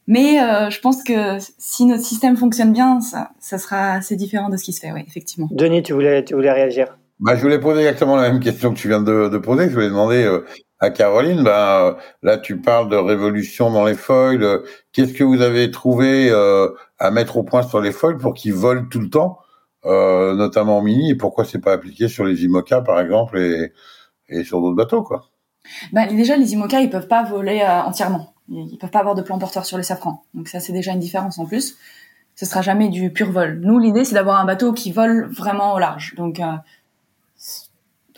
mais euh, je pense que si notre système fonctionne bien, ça, ça sera assez différent de ce qui se fait, oui, effectivement. Denis, tu voulais, tu voulais réagir? Bah, je voulais poser exactement la même question que tu viens de, de poser. Je voulais demander euh, à Caroline, ben, là tu parles de révolution dans les foils. Qu'est-ce que vous avez trouvé à mettre au point sur les foils pour qu'ils volent tout le temps, notamment en mini, et pourquoi c'est pas appliqué sur les IMOCA par exemple et, et sur d'autres bateaux quoi? Bah, déjà, les IMOCA, ils peuvent pas voler euh, entièrement. Ils peuvent pas avoir de plan porteur sur le safran. Donc ça, c'est déjà une différence en plus. Ce sera jamais du pur vol. Nous, l'idée, c'est d'avoir un bateau qui vole vraiment au large. Donc, euh,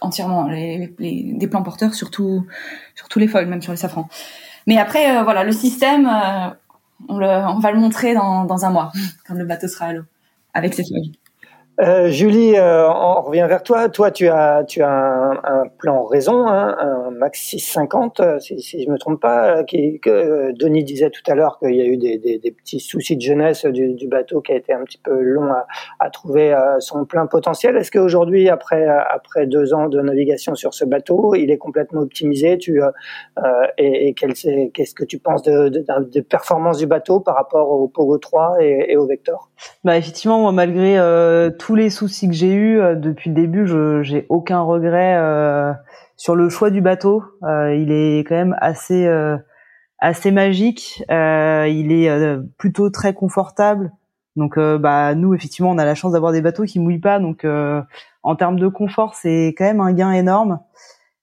entièrement, les, les, des plans porteurs sur, tout, sur tous les foils, même sur les safrans. Mais après, euh, voilà, le système, euh, on, le, on va le montrer dans, dans un mois, quand le bateau sera à l'eau, avec ses foils. Euh, Julie, euh, on revient vers toi. Toi, tu as, tu as un, un plan raison, hein, un max 650, euh, si, si je me trompe pas. Qui, que Denis disait tout à l'heure qu'il y a eu des, des, des, petits soucis de jeunesse du, du, bateau qui a été un petit peu long à, à trouver son plein potentiel. Est-ce qu'aujourd'hui, après, après deux ans de navigation sur ce bateau, il est complètement optimisé? Tu euh, et, et qu'est-ce que tu penses de, de, de, performance du bateau par rapport au Pogo 3 et, et au Vector? Bah effectivement, moi, malgré tous les soucis que j'ai eus euh, depuis le début, je j'ai aucun regret euh, sur le choix du bateau. Euh, il est quand même assez assez magique. il est plutôt très confortable. Donc bah nous effectivement on a la chance d'avoir des bateaux qui mouillent pas. Donc en termes de confort c'est quand même un gain énorme.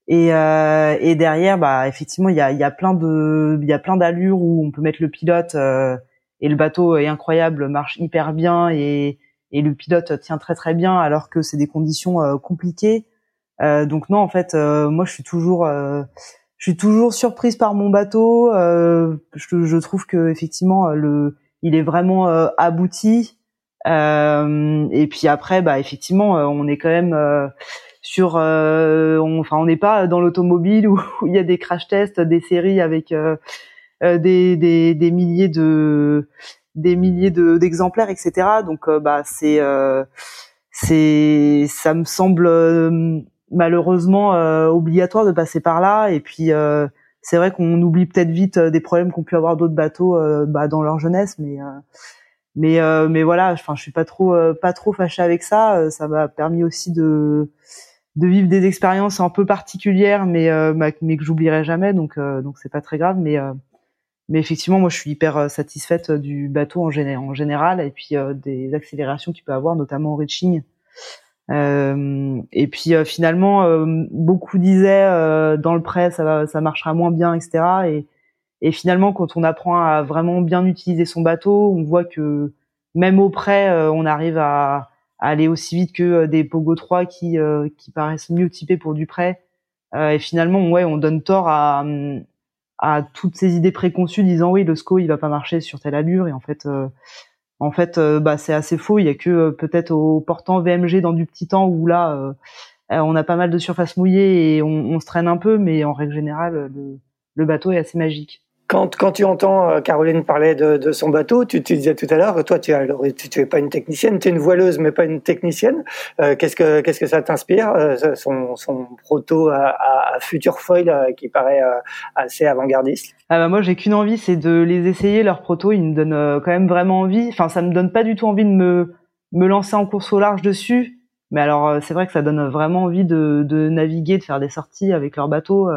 Et, et derrière bah effectivement il y a, y a plein de il y a plein d'allures où on peut mettre le pilote et le bateau est incroyable, marche hyper bien et et le pilote tient très très bien alors que c'est des conditions euh, compliquées. Euh, donc non, en fait, euh, moi je suis toujours, je suis toujours surprise par mon bateau. Je, je, trouve que effectivement le, il est vraiment abouti. et puis après, bah effectivement, on est quand même sur, on, enfin on n'est pas dans l'automobile où, il y a des crash tests, des séries avec des, des, des milliers de des milliers d'exemplaires, etc. Donc euh, bah c'est euh, c'est ça me semble euh, malheureusement obligatoire de passer par là. Et puis c'est vrai qu'on oublie peut-être vite des problèmes qu'ont pu avoir d'autres bateaux bah, dans leur jeunesse, mais mais mais voilà, enfin je suis pas trop pas trop fâché avec ça. Ça m'a permis aussi de de vivre des expériences un peu particulières, mais mais que j'oublierai jamais. Donc donc c'est pas très grave, mais mais effectivement, moi, je suis hyper euh, satisfaite euh, du bateau en, général, et puis euh, des accélérations qu'il peut avoir, notamment au reaching. et puis finalement, beaucoup disaient dans le prêt ça, ça marchera moins bien, etc. Et, et finalement, quand on apprend à vraiment bien utiliser son bateau, on voit que même au prêt, on arrive à, aller aussi vite que des Pogo 3 qui, qui paraissent mieux typés pour du prêt. et finalement, ouais, on donne tort à, à toutes ces idées préconçues disant oui le SCO il va pas marcher sur telle allure et en fait euh, en fait euh, bah c'est assez faux. Il y a que euh, peut-être au portant VMG dans du petit temps où là on a pas mal de surface mouillée et on, on, se traîne un peu mais en règle générale le, le bateau est assez magique quand, quand tu entends euh, Caroline parler de, de son bateau, tu, tu disais tout à l'heure, toi, tu, tu, tu pas une technicienne, tu es une voileuse, mais pas une technicienne. Euh, qu'est-ce que que ça t'inspire euh, son, son proto à, à, future foil qui paraît assez avant-gardiste? Ah bah moi, j'ai qu'une envie, c'est de les essayer leurs protos. Ils me donnent quand même vraiment envie. Enfin, ça me donne pas du tout envie de me me lancer en course au large dessus. Mais alors, c'est vrai que ça donne vraiment envie de, de naviguer, de faire des sorties avec leur bateau.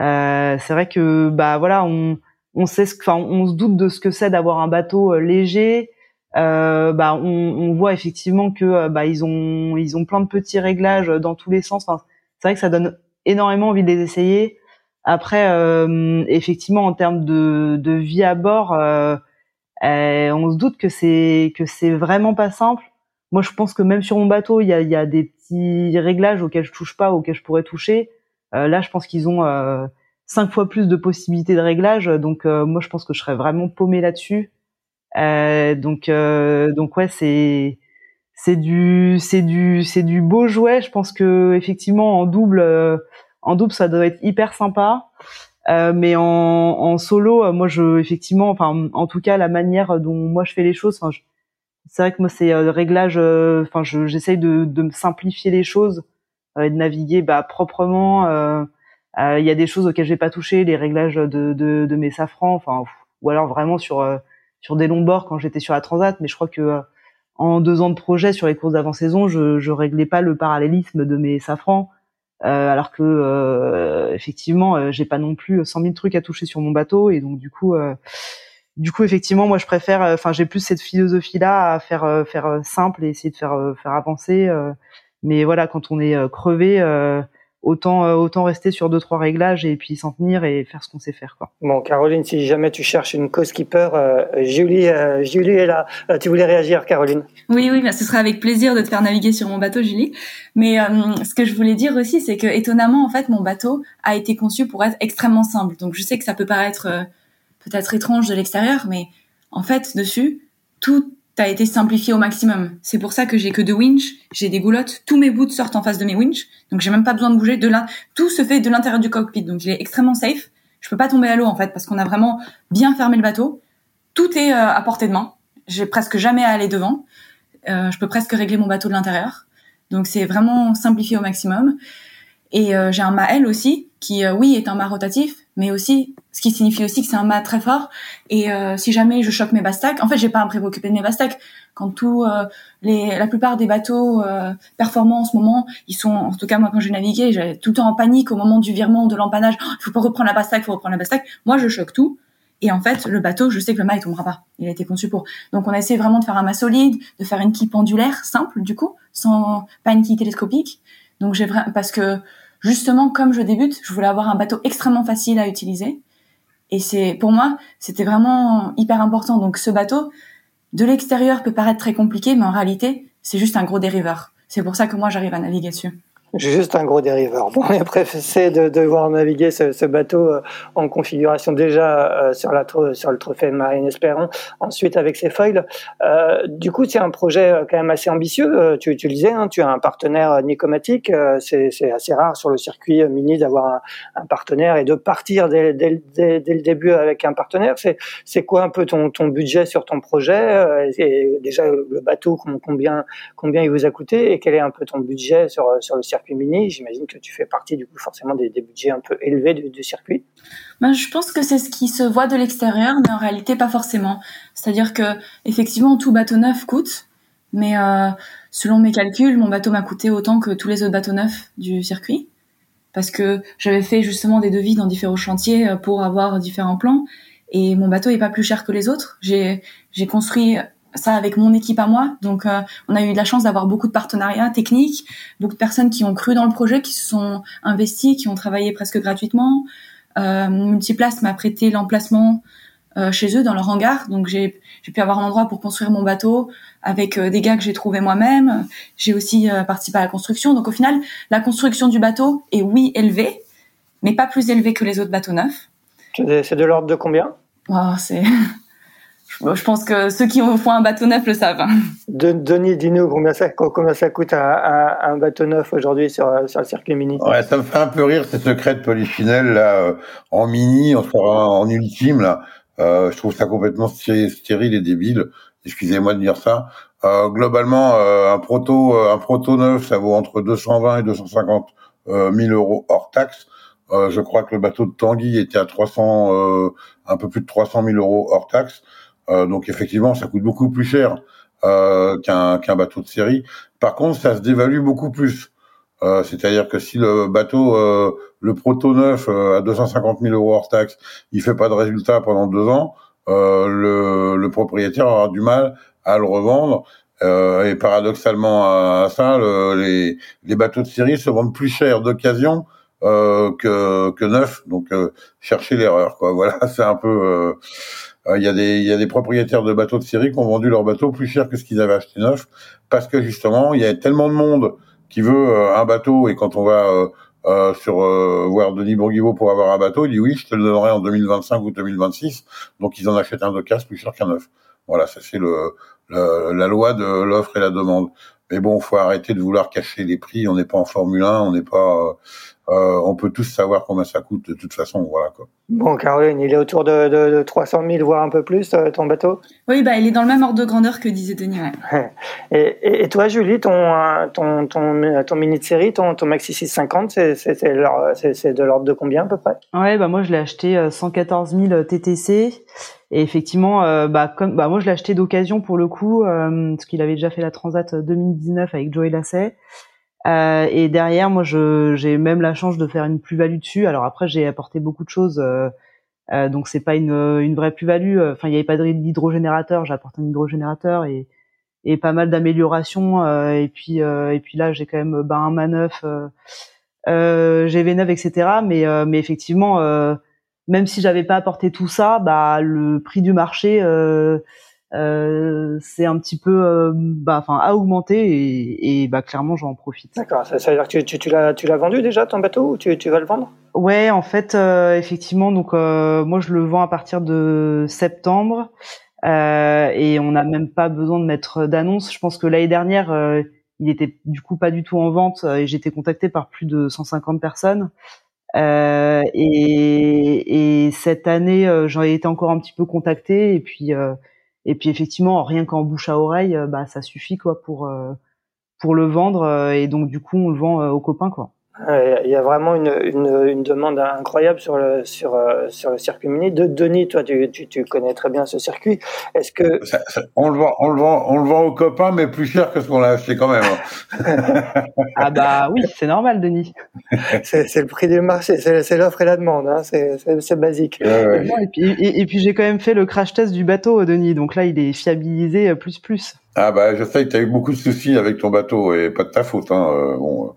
Euh, c'est vrai que bah voilà, on on sait ce, enfin on se doute de ce que c'est d'avoir un bateau euh, léger. Euh, bah on, on, voit effectivement que euh, bah ils ont ils ont plein de petits réglages dans tous les sens. Enfin, c'est vrai que ça donne énormément envie de les essayer. Après, euh, effectivement, en termes de, de vie à bord, euh, on se doute que c'est que c'est vraiment pas simple. Moi, je pense que même sur mon bateau, il y a, y a des petits réglages auxquels je touche pas, auxquels je pourrais toucher. Euh, là, je pense qu'ils ont euh, cinq fois plus de possibilités de réglage. Donc, euh, moi, je pense que je serais vraiment paumé là-dessus. donc, donc ouais, c'est c'est du c'est du c'est du beau jouet. Je pense que effectivement en double en double ça doit être hyper sympa. Euh, mais en, en solo, moi je effectivement, enfin en tout cas la manière dont moi je fais les choses, c'est vrai que moi c'est réglage, enfin j'essaye de, de simplifier les choses euh, de naviguer bah, proprement. Euh, euh, il y a des choses auxquelles j'ai pas touché, les réglages de, mes safrans, enfin ou alors vraiment sur sur des longs bords quand j'étais sur la Transat. Mais je crois que en deux ans de projet sur les courses d'avant-saison, je, je réglais pas le parallélisme de mes safrans, euh, alors que euh, effectivement, j'ai pas non plus 100 000 trucs à toucher sur mon bateau, et donc du coup, du coup, effectivement, moi, je préfère, enfin, j'ai plus cette philosophie-là à faire faire simple et essayer de faire faire avancer. Mais voilà, quand on est euh, crevé, euh, autant euh, autant rester sur deux trois réglages et puis s'en tenir et faire ce qu'on sait faire quoi. Bon Caroline, si jamais tu cherches une co-skipper, Julie Julie est là. tu voulais réagir Caroline? Oui oui, bah, ce sera avec plaisir de te faire naviguer sur mon bateau Julie. Mais ce que je voulais dire aussi c'est que étonnamment en fait mon bateau a été conçu pour être extrêmement simple. Donc je sais que ça peut paraître peut-être étrange de l'extérieur mais en fait dessus tout a été simplifié au maximum. C'est pour ça que j'ai que deux winches, j'ai des goulottes, tous mes boots sortent en face de mes winches, donc j'ai même pas besoin de bouger. De là, tout se fait de l'intérieur du cockpit, donc il est extrêmement safe. Je peux pas tomber à l'eau en fait parce qu'on a vraiment bien fermé le bateau. Tout est euh, à portée de main. J'ai presque jamais à aller devant. Euh, je peux presque régler mon bateau de l'intérieur. Donc c'est vraiment simplifié au maximum. Et euh, j'ai un mât L aussi qui, oui, est un mât rotatif, mais aussi ce qui signifie aussi que c'est un mât très fort. Et euh, si jamais je choque mes bastacs, en fait, j'ai pas à me préoccuper de mes bastacs. Quand tout, euh, les, la plupart des bateaux euh, performants en ce moment, ils sont, en tout cas moi quand j'ai navigué, j'étais tout le temps en panique au moment du virement de l'empannage. Il faut pas reprendre la bastac, faut reprendre la bastac. Moi, je choque tout. Et en fait, le bateau, je sais que le mât il tombera pas. Il a été conçu pour. Donc, on a essayé vraiment de faire un mât solide, de faire une quille pendulaire simple du coup, sans pas une quille télescopique. Donc j'ai vraiment parce que justement comme je débute, je voulais avoir un bateau extrêmement facile à utiliser et c'est pour moi, c'était vraiment hyper important. Donc ce bateau, de l'extérieur, peut paraître très compliqué, mais en réalité, c'est juste un gros dériveur. C'est pour ça que moi, j'arrive à naviguer dessus juste un gros dériveur. Bon, et après, c'est de devoir naviguer ce, ce bateau euh, en configuration déjà euh, sur, la, sur le trophée Marine Espérant, ensuite avec ses foils. Euh, du coup, c'est un projet euh, quand même assez ambitieux. Tu, tu le hein, tu as un partenaire Nicomatic. C'est assez rare sur le circuit mini d'avoir un, un, partenaire et de partir dès, dès, dès, le début avec un partenaire. C'est quoi un peu ton, ton budget sur ton projet et Déjà, le bateau, combien, combien il vous a coûté et quel est un peu ton budget sur, sur le circuit j'imagine que tu fais partie du coup forcément des, budgets un peu élevés du, circuit. Ben, je pense que c'est ce qui se voit de l'extérieur, mais en réalité pas forcément. C'est-à-dire que effectivement tout bateau neuf coûte, mais euh, selon mes calculs, mon bateau m'a coûté autant que tous les autres bateaux neufs du circuit, parce que j'avais fait justement des devis dans différents chantiers euh, pour avoir différents plans, et mon bateau est pas plus cher que les autres. J'ai construit ça avec mon équipe à moi. Donc, on a eu de la chance d'avoir beaucoup de partenariats techniques, beaucoup de personnes qui ont cru dans le projet, qui se sont investies, qui ont travaillé presque gratuitement. Euh, Multiplace m'a prêté l'emplacement euh, chez eux dans leur hangar, donc j'ai pu avoir un endroit pour construire mon bateau avec euh, des gars que j'ai trouvé moi-même. J'ai aussi euh, participé à la construction. Donc au final, la construction du bateau est oui élevée, mais pas plus élevée que les autres bateaux neufs. C'est de l'ordre de combien? Oh, C'est je pense que ceux qui font un bateau neuf le savent. Denis, dis-nous combien ça, combien ça coûte un, un, bateau neuf aujourd'hui sur, sur, le circuit mini? Ouais, ça me fait un peu rire ces secrets de polychinelle là, euh, en mini, en, en ultime là. Euh, je trouve ça complètement stérile et débile. Excusez-moi de dire ça. Euh, globalement, euh, un proto, euh, un proto neuf, ça vaut entre 220 et 250 000 euros hors taxe. je crois que le bateau de Tanguy était à 300, un peu plus de 300 000 euros hors taxe. Euh, donc effectivement, ça coûte beaucoup plus cher euh, qu'un qu'un bateau de série. Par contre, ça se dévalue beaucoup plus. Euh, c'est-à-dire que si le bateau, le proto neuf à 250 000 euros hors taxe, il fait pas de résultat pendant deux ans, le, le, propriétaire aura du mal à le revendre. et paradoxalement à, ça, les, les, bateaux de série se vendent plus cher d'occasion que, que neuf. Donc chercher l'erreur, quoi. Voilà, c'est un peu euh, il y, a des, y a des propriétaires de bateaux de série qui ont vendu leurs bateaux plus cher que ce qu'ils avaient acheté neuf, parce que justement, il y a tellement de monde qui veut euh, un bateau, et quand on va euh, euh sur voir Denis Bourguiveau pour avoir un bateau, il dit oui, je te le donnerai en 2025 ou 2026, donc ils en achètent un de casse plus cher qu'un neuf. Voilà, ça c'est le, la loi de l'offre et la demande. Mais bon, faut arrêter de vouloir cacher les prix. On n'est pas en Formule 1, on n'est pas, euh, on peut tous savoir combien ça coûte de toute façon. Voilà quoi. Bon, Caroline, il est autour de, de, 300 000, voire un peu plus, euh, ton bateau? Oui, bah, il est dans le même ordre de grandeur que disait Denis. et, et, toi, Julie, ton, ton, ton, ton mini de série, ton, ton Maxi 650, c'est de l'ordre de combien à peu près? Ouais, bah, moi, je l'ai acheté 114 000 TTC. Et effectivement, euh, bah, comme, bah, moi, je l'ai acheté d'occasion pour le coup, parce qu'il avait déjà fait la Transat 2019 avec Joey Lasset. Euh, et derrière, moi, j'ai même la chance de faire une plus-value dessus. Alors après, j'ai apporté beaucoup de choses, euh, euh donc c'est pas une, une vraie plus-value. Enfin, il n'y avait pas d'hydrogénérateur, j'ai apporté un hydrogénérateur et, et pas mal d'améliorations. Euh, et puis euh, et puis là, j'ai quand même ben, un manœuf, GV9, etc. Mais mais effectivement, même si j'avais pas apporté tout ça, bah le prix du marché euh, c'est un petit peu, euh, bah, enfin, a augmenté et, et bah, clairement, j'en profite. D'accord. Ça, ça, veut dire que tu, tu, tu l'as, tu l'as vendu déjà ton bateau ou tu, tu vas le vendre? Ouais, en fait, euh, effectivement. Donc, moi, je le vends à partir de septembre et on n'a même pas besoin de mettre d'annonce. Je pense que l'année dernière, il était du coup pas du tout en vente et j'étais contacté par plus de 150 personnes. Euh, et, et, cette année, j'en ai été encore un petit peu contacté et puis et puis effectivement, rien qu'en bouche à oreille, euh, bah ça suffit quoi pour euh, pour le vendre. Euh, et donc du coup, on le vend aux copains quoi. Il y a vraiment une, une, une, demande incroyable sur le, sur, sur le circuit mini. De, Denis, toi, tu, tu, tu connais très bien ce circuit. Est-ce que on le vend, on le vend, on le vend aux copains, mais plus cher que ce qu'on a acheté quand même. Hein. ah bah oui, c'est normal, Denis. c'est le prix du marché, c'est l'offre et la demande, hein. c'est basique. Et puis, et, puis j'ai quand même fait le crash test du bateau, Denis. Donc là, il est fiabilisé plus plus. Ah bah je sais que tu as eu beaucoup de soucis avec ton bateau et pas de ta faute. Hein. Bon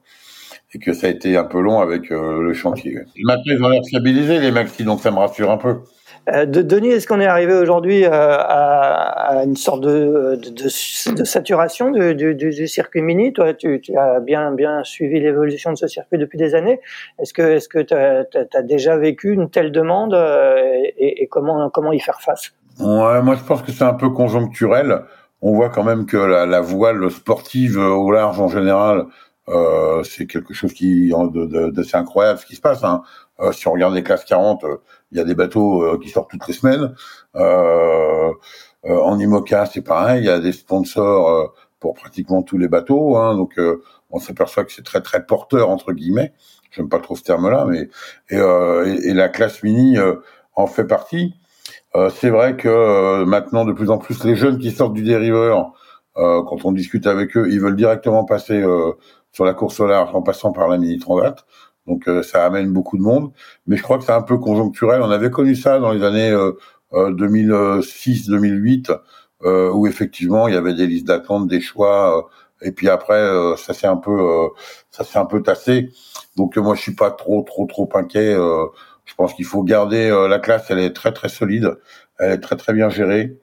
et que ça a été un peu long avec euh, le chantier. Maintenant, ils ont l'air stabilisés, les maxi, donc ça me rassure un peu. Euh, de, Denis, est-ce qu'on est arrivé aujourd'hui euh, à, à, une sorte de, de, de, saturation du, du, du, circuit mini? Toi, tu, tu, as bien, bien suivi l'évolution de ce circuit depuis des années. Est-ce que est-ce que tu as, as, déjà vécu une telle demande et, et, comment, comment y faire face? Ouais, moi je pense que c'est un peu conjoncturel. On voit quand même que la, la voile sportive au large en général euh, c'est quelque chose qui d'assez incroyable ce qui se passe. Hein. Euh, si on regarde les classes 40, euh, il y a des bateaux qui sortent toutes les semaines. en IMOCA, c'est pareil, il y a des sponsors pour pratiquement tous les bateaux. Hein, donc on s'aperçoit que c'est très très porteur entre guillemets. J'aime pas trop ce terme-là, mais et, et, et, la classe mini en fait partie. c'est vrai que maintenant de plus en plus les jeunes qui sortent du dériveur, quand on discute avec eux, ils veulent directement passer sur la course large en passant par la mini transat. Donc euh, ça amène beaucoup de monde, mais je crois que c'est un peu conjoncturel. On avait connu ça dans les années 2006-2008, où effectivement il y avait des listes d'attente, des choix, et puis après ça s'est un peu ça s'est un peu tassé. Donc moi je suis pas trop trop trop inquiet. je pense qu'il faut garder la classe, elle est très très solide, elle est très très bien gérée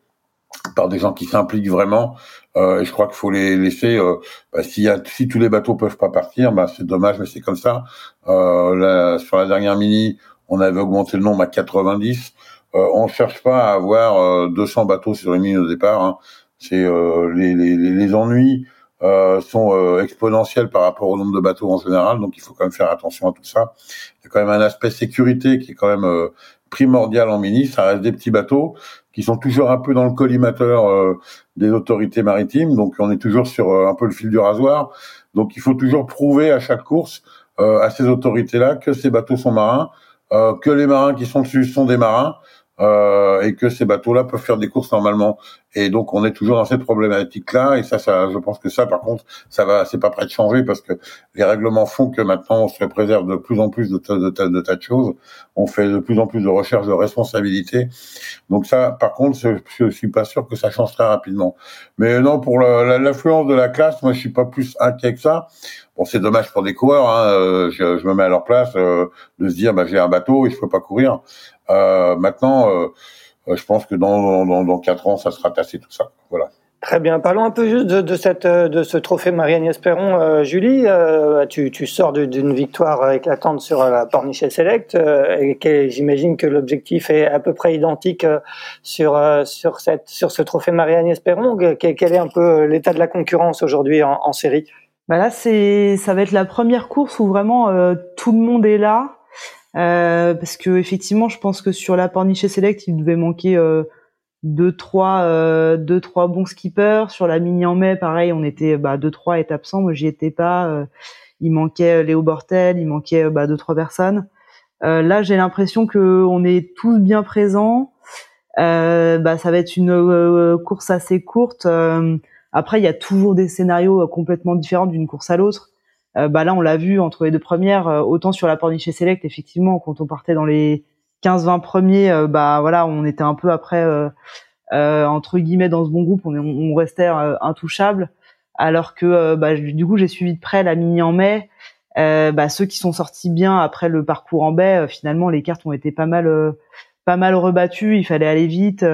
par des gens qui s'impliquent vraiment. Euh, et je crois qu'il faut les laisser. Euh, bah, si, y a, si tous les bateaux peuvent pas partir, bah, c'est dommage, mais c'est comme ça. Euh, sur la dernière mini, on avait augmenté le nombre à 90. Euh, on cherche pas à avoir 200 euh, bateaux sur les mini au départ. Hein. C'est euh, les, les, les, ennuis sont exponentiels par rapport au nombre de bateaux en général, donc il faut quand même faire attention à tout ça. Il y a quand même un aspect sécurité qui est quand même primordial en mini. Ça reste des petits bateaux qui sont toujours un peu dans le collimateur euh, des autorités maritimes. Donc on est toujours sur euh, un peu le fil du rasoir. Donc il faut toujours prouver à chaque course euh, à ces autorités-là que ces bateaux sont marins, que les marins qui sont dessus sont des marins, euh, et que ces bateaux-là peuvent faire des courses normalement. Et donc on est toujours dans cette problématique-là. Et ça, ça, je pense que ça, par contre, ça va, c'est pas prêt de changer parce que les règlements font que maintenant on se préserve de plus en plus de, de, de, de tas de choses. On fait de plus en plus de recherche de responsabilité. Donc ça, par contre, je, je suis pas sûr que ça change très rapidement. Mais non, pour l'influence de la classe, moi je suis pas plus inquiet que ça. Bon, c'est dommage pour des coureurs. Hein, euh, je, je, me mets à leur place euh, de se dire, bah, j'ai un bateau et je peux pas courir. Euh, maintenant, euh, je pense que dans, dans, dans 4 ans, ça sera tassé tout ça. Voilà. Très bien. Parlons un peu juste de, de, cette, de ce trophée Marie-Agnès Perron. Euh, Julie, euh, tu, tu, sors d'une victoire éclatante sur la Pornichet Select et j'imagine que l'objectif est à peu près identique sur, sur, cette, sur ce trophée Marie-Agnès Perron. Quel, est un peu l'état de la concurrence aujourd'hui en, en, série? Bah Là, c'est, ça va être la première course où vraiment tout le monde est là. Euh, parce que effectivement, je pense que sur la Pornichet Select, il devait manquer euh, deux trois euh, deux trois bons skippers. Sur la mini en mai, pareil, on était bah deux trois étapes absents. Moi, j'y étais pas. Euh, il manquait Léo Bortel, il manquait bah deux trois personnes. là, j'ai l'impression que on est tous bien présents. bah, ça va être une course assez courte. après, il y a toujours des scénarios complètement différents d'une course à l'autre. Euh, bah là, on l'a vu entre les deux premières, euh, autant sur la Pornichet Select, effectivement, quand on partait dans les 15-20 premiers, euh, bah voilà, on était un peu après entre guillemets dans ce bon groupe, on, restait intouchable. Alors que bah, du coup, j'ai suivi de près la mini en mai. bah, ceux qui sont sortis bien après le parcours en baie, finalement, les cartes ont été pas mal, pas mal rebattues. Il fallait aller vite.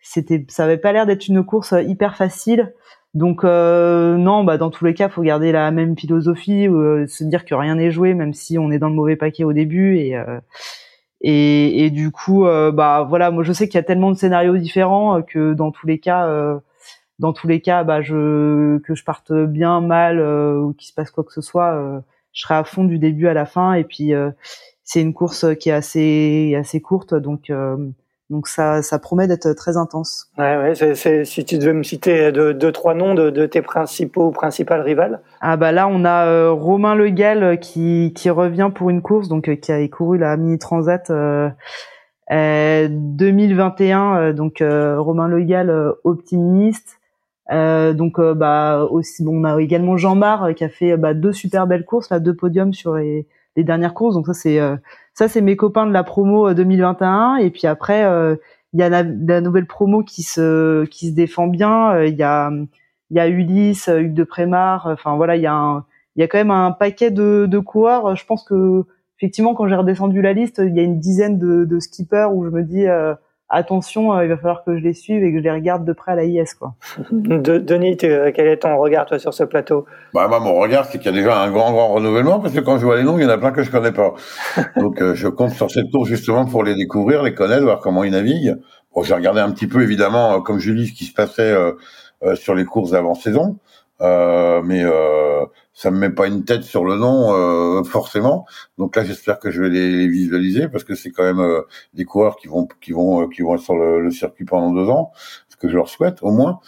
c'était, ça avait pas l'air d'être une course hyper facile. Donc euh, non, bah dans tous les cas, faut garder la même philosophie, euh, se dire que rien n'est joué, même si on est dans le mauvais paquet au début. Et euh, et, et, du coup, euh, bah voilà, moi je sais qu'il y a tellement de scénarios différents que dans tous les cas, dans tous les cas, bah je que je parte bien, mal ou qu'il se passe quoi que ce soit, je serai à fond du début à la fin. Et puis c'est une course qui est assez assez courte, donc donc ça, ça promet d'être très intense. Ouais, ouais c'est, si tu devais me citer deux, deux trois noms de, de, tes principaux ou principales rivales. Ah bah là on a euh, Romain Le Gall euh, qui, qui revient pour une course, donc euh, qui a couru la Mini Transat euh, 2021. donc Romain Le Gall optimiste. donc bah aussi bon, on a également Jean Mar qui a fait bah, deux super belles courses, là deux podiums sur les, les dernières courses. Donc ça c'est ça, c'est mes copains de la promo 2021. Euh, Et puis après, euh, il y a la, nouvelle promo qui se qui se défend bien. Euh, il y a il y a Ulysse, Hugues de Prémar. Enfin voilà, il y a il y a quand même un paquet de, de coureurs. Je pense que effectivement, quand j'ai redescendu la liste, il y a une dizaine de, de skippers où je me dis attention, euh, il va falloir que je les suive et que je les regarde de près à la IS. Quoi. Denis, quel est ton regard toi sur ce plateau? Bah, moi, Mon regard, c'est qu'il y a déjà un grand, grand renouvellement, parce que quand je vois les noms, il y en a plein que je connais pas. Donc euh, je compte sur cette tour justement pour les découvrir, les connaître, voir comment ils naviguent. Bon, j'ai regardé un petit peu, évidemment, euh, comme Julie, ce qui se passait sur les courses d'avant-saison. Euh, mais euh, ça me met pas une tête sur le nom euh, forcément. Donc là, j'espère que je vais les, visualiser parce que c'est quand même euh, des coureurs qui vont qui vont qui vont être sur le, le, circuit pendant deux ans, ce que je leur souhaite au moins.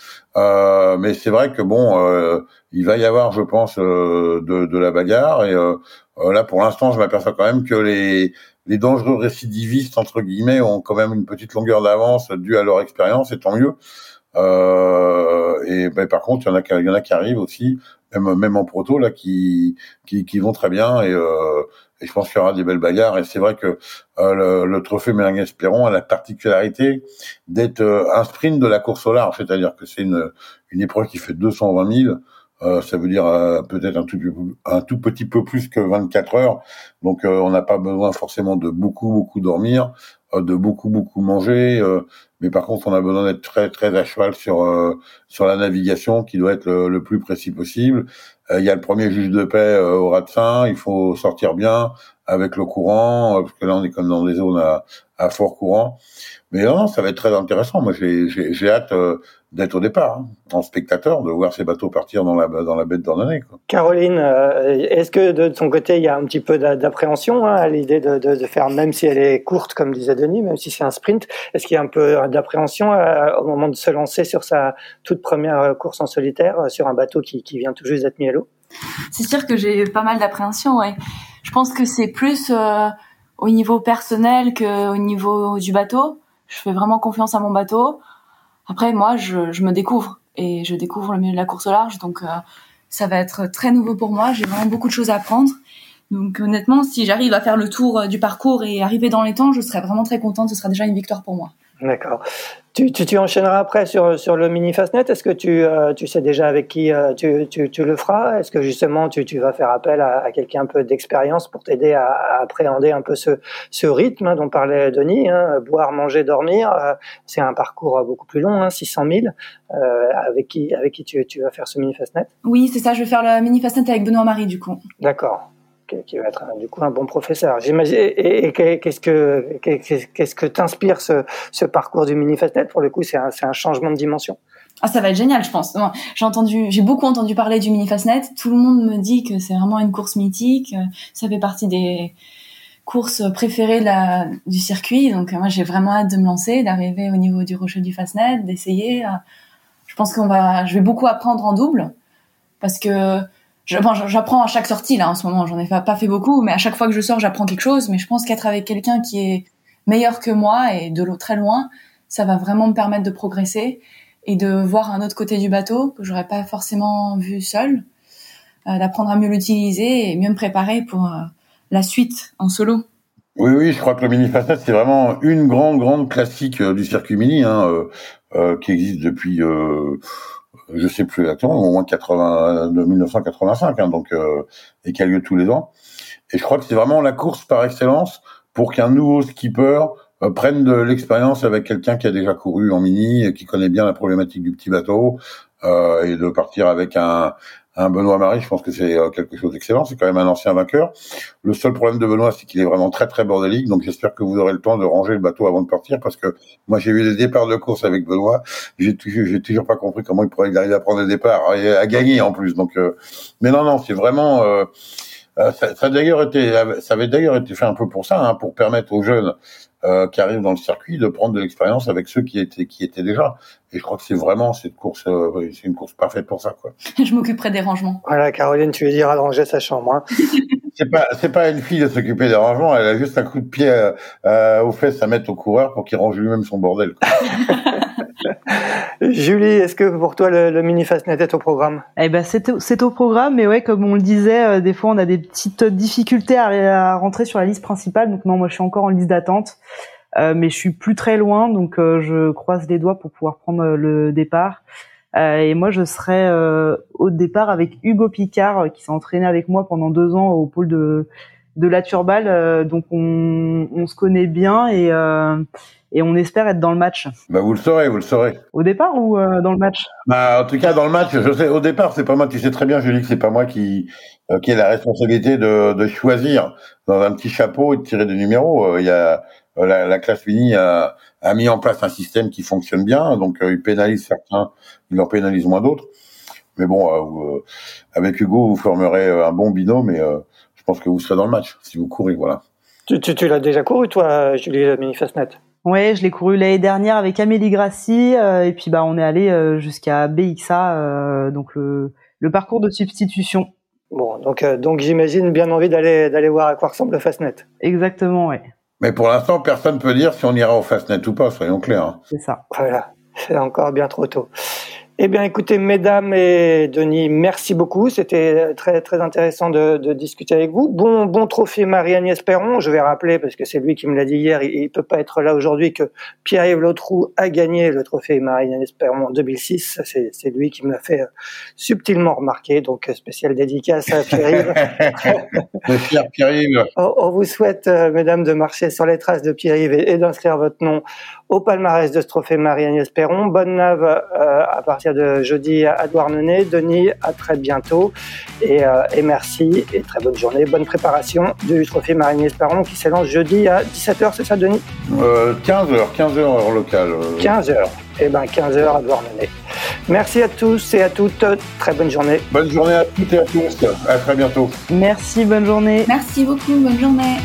mais c'est vrai que bon, il va y avoir, je pense, de, de, la bagarre et là pour l'instant, je m'aperçois quand même que les les dangereux récidivistes entre guillemets ont quand même une petite longueur d'avance due à leur expérience et tant mieux. Euh, et ben, par contre, il y en a, il y en a qui arrivent aussi, même, même en proto là, qui, qui, qui vont très bien et, euh, Et je pense qu'il y aura des belles bagarres. Et c'est vrai que le, le, trophée Méringuez-Perron a la particularité d'être un sprint de la course au large, c'est-à-dire que c'est une, une épreuve qui fait 220 000. Euh, ça veut dire euh, peut-être un tout, un tout petit peu plus que 24 heures. Donc euh, on n'a pas besoin forcément de beaucoup beaucoup dormir, de beaucoup beaucoup manger, mais par contre on a besoin d'être très très à cheval sur sur la navigation qui doit être le, plus précis possible. Il y a le premier juge de paix au rat de fin, il faut sortir bien avec le courant parce que là on est comme dans des zones à, à fort courant. Mais non, ça va être très intéressant. Moi, j'ai hâte euh, d'être au départ, hein, en spectateur, de voir ces bateaux partir dans la, dans la baie de Dordogne. Caroline, euh, est-ce que de ton côté, il y a un petit peu d'appréhension hein, à l'idée de, de, de, faire, même si elle est courte, comme disait Denis, même si c'est un sprint, est-ce qu'il y a un peu d'appréhension euh, au moment de se lancer sur sa toute première course en solitaire, sur un bateau qui, qui vient tout juste d'être mis à l'eau? C'est sûr que j'ai pas mal d'appréhension, ouais. Je pense que c'est plus au niveau personnel qu'au niveau du bateau je fais vraiment confiance à mon bateau. Après, moi, je, me découvre et je découvre le milieu de la course au large, donc euh, ça va être très nouveau pour moi. J'ai vraiment beaucoup de choses à apprendre. Donc honnêtement, si j'arrive à faire le tour euh, du parcours et arriver dans les temps, je serais vraiment très contente. Ce sera déjà une victoire pour moi. D'accord. Tu, tu, tu, enchaîneras après sur, sur le mini Fastnet. Est-ce que tu, euh, tu sais déjà avec qui euh, tu, tu, tu, le feras? Est-ce que justement tu, tu vas faire appel à, à quelqu'un un peu d'expérience pour t'aider à, à, appréhender un peu ce, ce rythme hein, dont parlait Denis hein, Boire, manger, dormir. Euh, c'est un parcours beaucoup plus long, hein, 600 000. avec qui, avec qui tu, tu vas faire ce mini Fastnet? Oui, c'est ça. Je vais faire le mini Fastnet avec Benoît Marie du coup. D'accord qui va être du coup un bon professeur. J'imagine. Et, qu'est-ce que qu'est-ce que t'inspire ce, ce parcours du mini fastnet? Pour le coup, c'est un, un changement de dimension. Ah, ça va être génial, je pense. J'ai entendu, j'ai beaucoup entendu parler du mini fastnet. Tout le monde me dit que c'est vraiment une course mythique. Ça fait partie des courses préférées du circuit. Donc moi, j'ai vraiment hâte de me lancer, d'arriver au niveau du rocher du fastnet, d'essayer. Je pense qu'on va, je vais beaucoup apprendre en double parce que j'apprends à chaque sortie là en ce moment. J'en ai pas fait beaucoup, mais à chaque fois que je sors, j'apprends quelque chose. Mais je pense qu'être avec quelqu'un qui est meilleur que moi et de l'eau très loin, ça va vraiment me permettre de progresser et de voir un autre côté du bateau que j'aurais pas forcément vu seul, euh, d'apprendre à mieux l'utiliser et mieux me préparer pour euh, la suite en solo. Oui, oui, je crois que le mini fastnet c'est vraiment une grande, grande classique euh, du circuit mini, hein, qui existe depuis je sais plus exactement, au moins 80, de 1985, hein, donc euh, et qui a lieu tous les ans. Et je crois que c'est vraiment la course par excellence pour qu'un nouveau skipper euh, prenne de l'expérience avec quelqu'un qui a déjà couru en mini et qui connaît bien la problématique du petit bateau euh, et de partir avec un, un Benoît Marie, je pense que c'est euh, quelque chose d'excellent. C'est quand même un ancien vainqueur. Le seul problème de Benoît, c'est qu'il est vraiment très très bordélique. Donc j'espère que vous aurez le temps de ranger le bateau avant de partir, parce que moi j'ai eu des départs de course avec Benoît. J'ai toujours, j'ai toujours pas compris comment il pourrait arriver à prendre des départs et à gagner en plus. Donc, euh, mais non non, c'est vraiment. Euh, ça, ça, d'ailleurs été, ça avait d'ailleurs été fait un peu pour ça, hein, pour permettre aux jeunes euh, qui arrivent dans le circuit de prendre de l'expérience avec ceux qui étaient qui étaient déjà. Et je crois que c'est vraiment cette course, euh, c'est une course parfaite pour ça, quoi. je m'occuperai des rangements. Voilà, Caroline, tu veux dire à ranger sa chambre. Hein. c'est pas c'est pas une fille de s'occuper des rangements, elle a juste un coup de pied euh, euh aux fesses à mettre au coureur pour qu'il range lui-même son bordel. Julie, est-ce que pour toi le, le mini Fastnet est au programme? Eh ben c'est au programme, mais ouais, comme on le disait, euh, des fois on a des petites difficultés à, rentrer sur la liste principale. Donc non, moi je suis encore en liste d'attente, euh, mais je suis plus très loin, donc euh, je croise les doigts pour pouvoir prendre le départ. et moi je serai au départ avec Hugo Picard qui s'est entraîné avec moi pendant deux ans au pôle de de la Turbale, donc on, on se connaît bien et et on espère être dans le match. Bah vous le saurez, vous le saurez. Au départ ou euh, dans le match? Bah en tout cas dans le match, je sais. Au départ, c'est pas moi. Tu sais très bien, Julie, que c'est pas moi qui euh, qui ai la responsabilité de, de choisir dans un petit chapeau et de tirer des numéros. Euh, il y a la, la, classe mini a, a, mis en place un système qui fonctionne bien, donc il pénalise certains, il en pénalise moins d'autres. Mais bon, avec Hugo, vous formerez un bon binôme, mais je pense que vous serez dans le match si vous courez, voilà. Tu, tu, tu l'as déjà couru, toi, Julie, la mini Fastnet Ouais, je l'ai couru l'année dernière avec Amélie Grassi euh, et puis bah on est allé euh, jusqu'à BXA, euh, donc le, le, parcours de substitution. Bon, donc donc j'imagine bien envie d'aller d'aller voir à quoi ressemble le Fastnet. Exactement, ouais. Mais pour l'instant, personne peut dire si on ira au Fastnet ou pas, soyons clairs. Hein. C'est ça. Voilà, c'est encore bien trop tôt. Eh bien, écoutez, mesdames et Denis, merci beaucoup. C'était très très intéressant de, de, discuter avec vous. Bon bon trophée Marie-Agnès Perron. Je vais rappeler parce que c'est lui qui me l'a dit hier. Il, il peut pas être là aujourd'hui que Pierre-Yves Lotrou a gagné le trophée Marie-Agnès Perron en 2006. C'est lui qui me l'a fait euh, subtilement remarquer. Donc spécial dédicace à Pierre-Yves. Pierre-Yves. on, on, vous souhaite, euh, mesdames, de marcher sur les traces de Pierre-Yves et, et d'inscrire votre nom au palmarès de ce trophée Marie-Agnès Perron. Bonne nave euh, à partir de jeudi à Douarnenez. Denis, à très bientôt. Et, euh, et, merci et très bonne journée. Bonne préparation du trophée Marie-Agnès Perron qui s'élance jeudi à 17h, c'est ça, Denis? Euh, 15h, 15h heure locale. 15h. Eh ben 15h à Douarnenez. Merci à tous et à toutes. Très bonne journée. Bonne journée à toutes et à tous. À très bientôt. Merci, bonne journée. Merci beaucoup, bonne journée.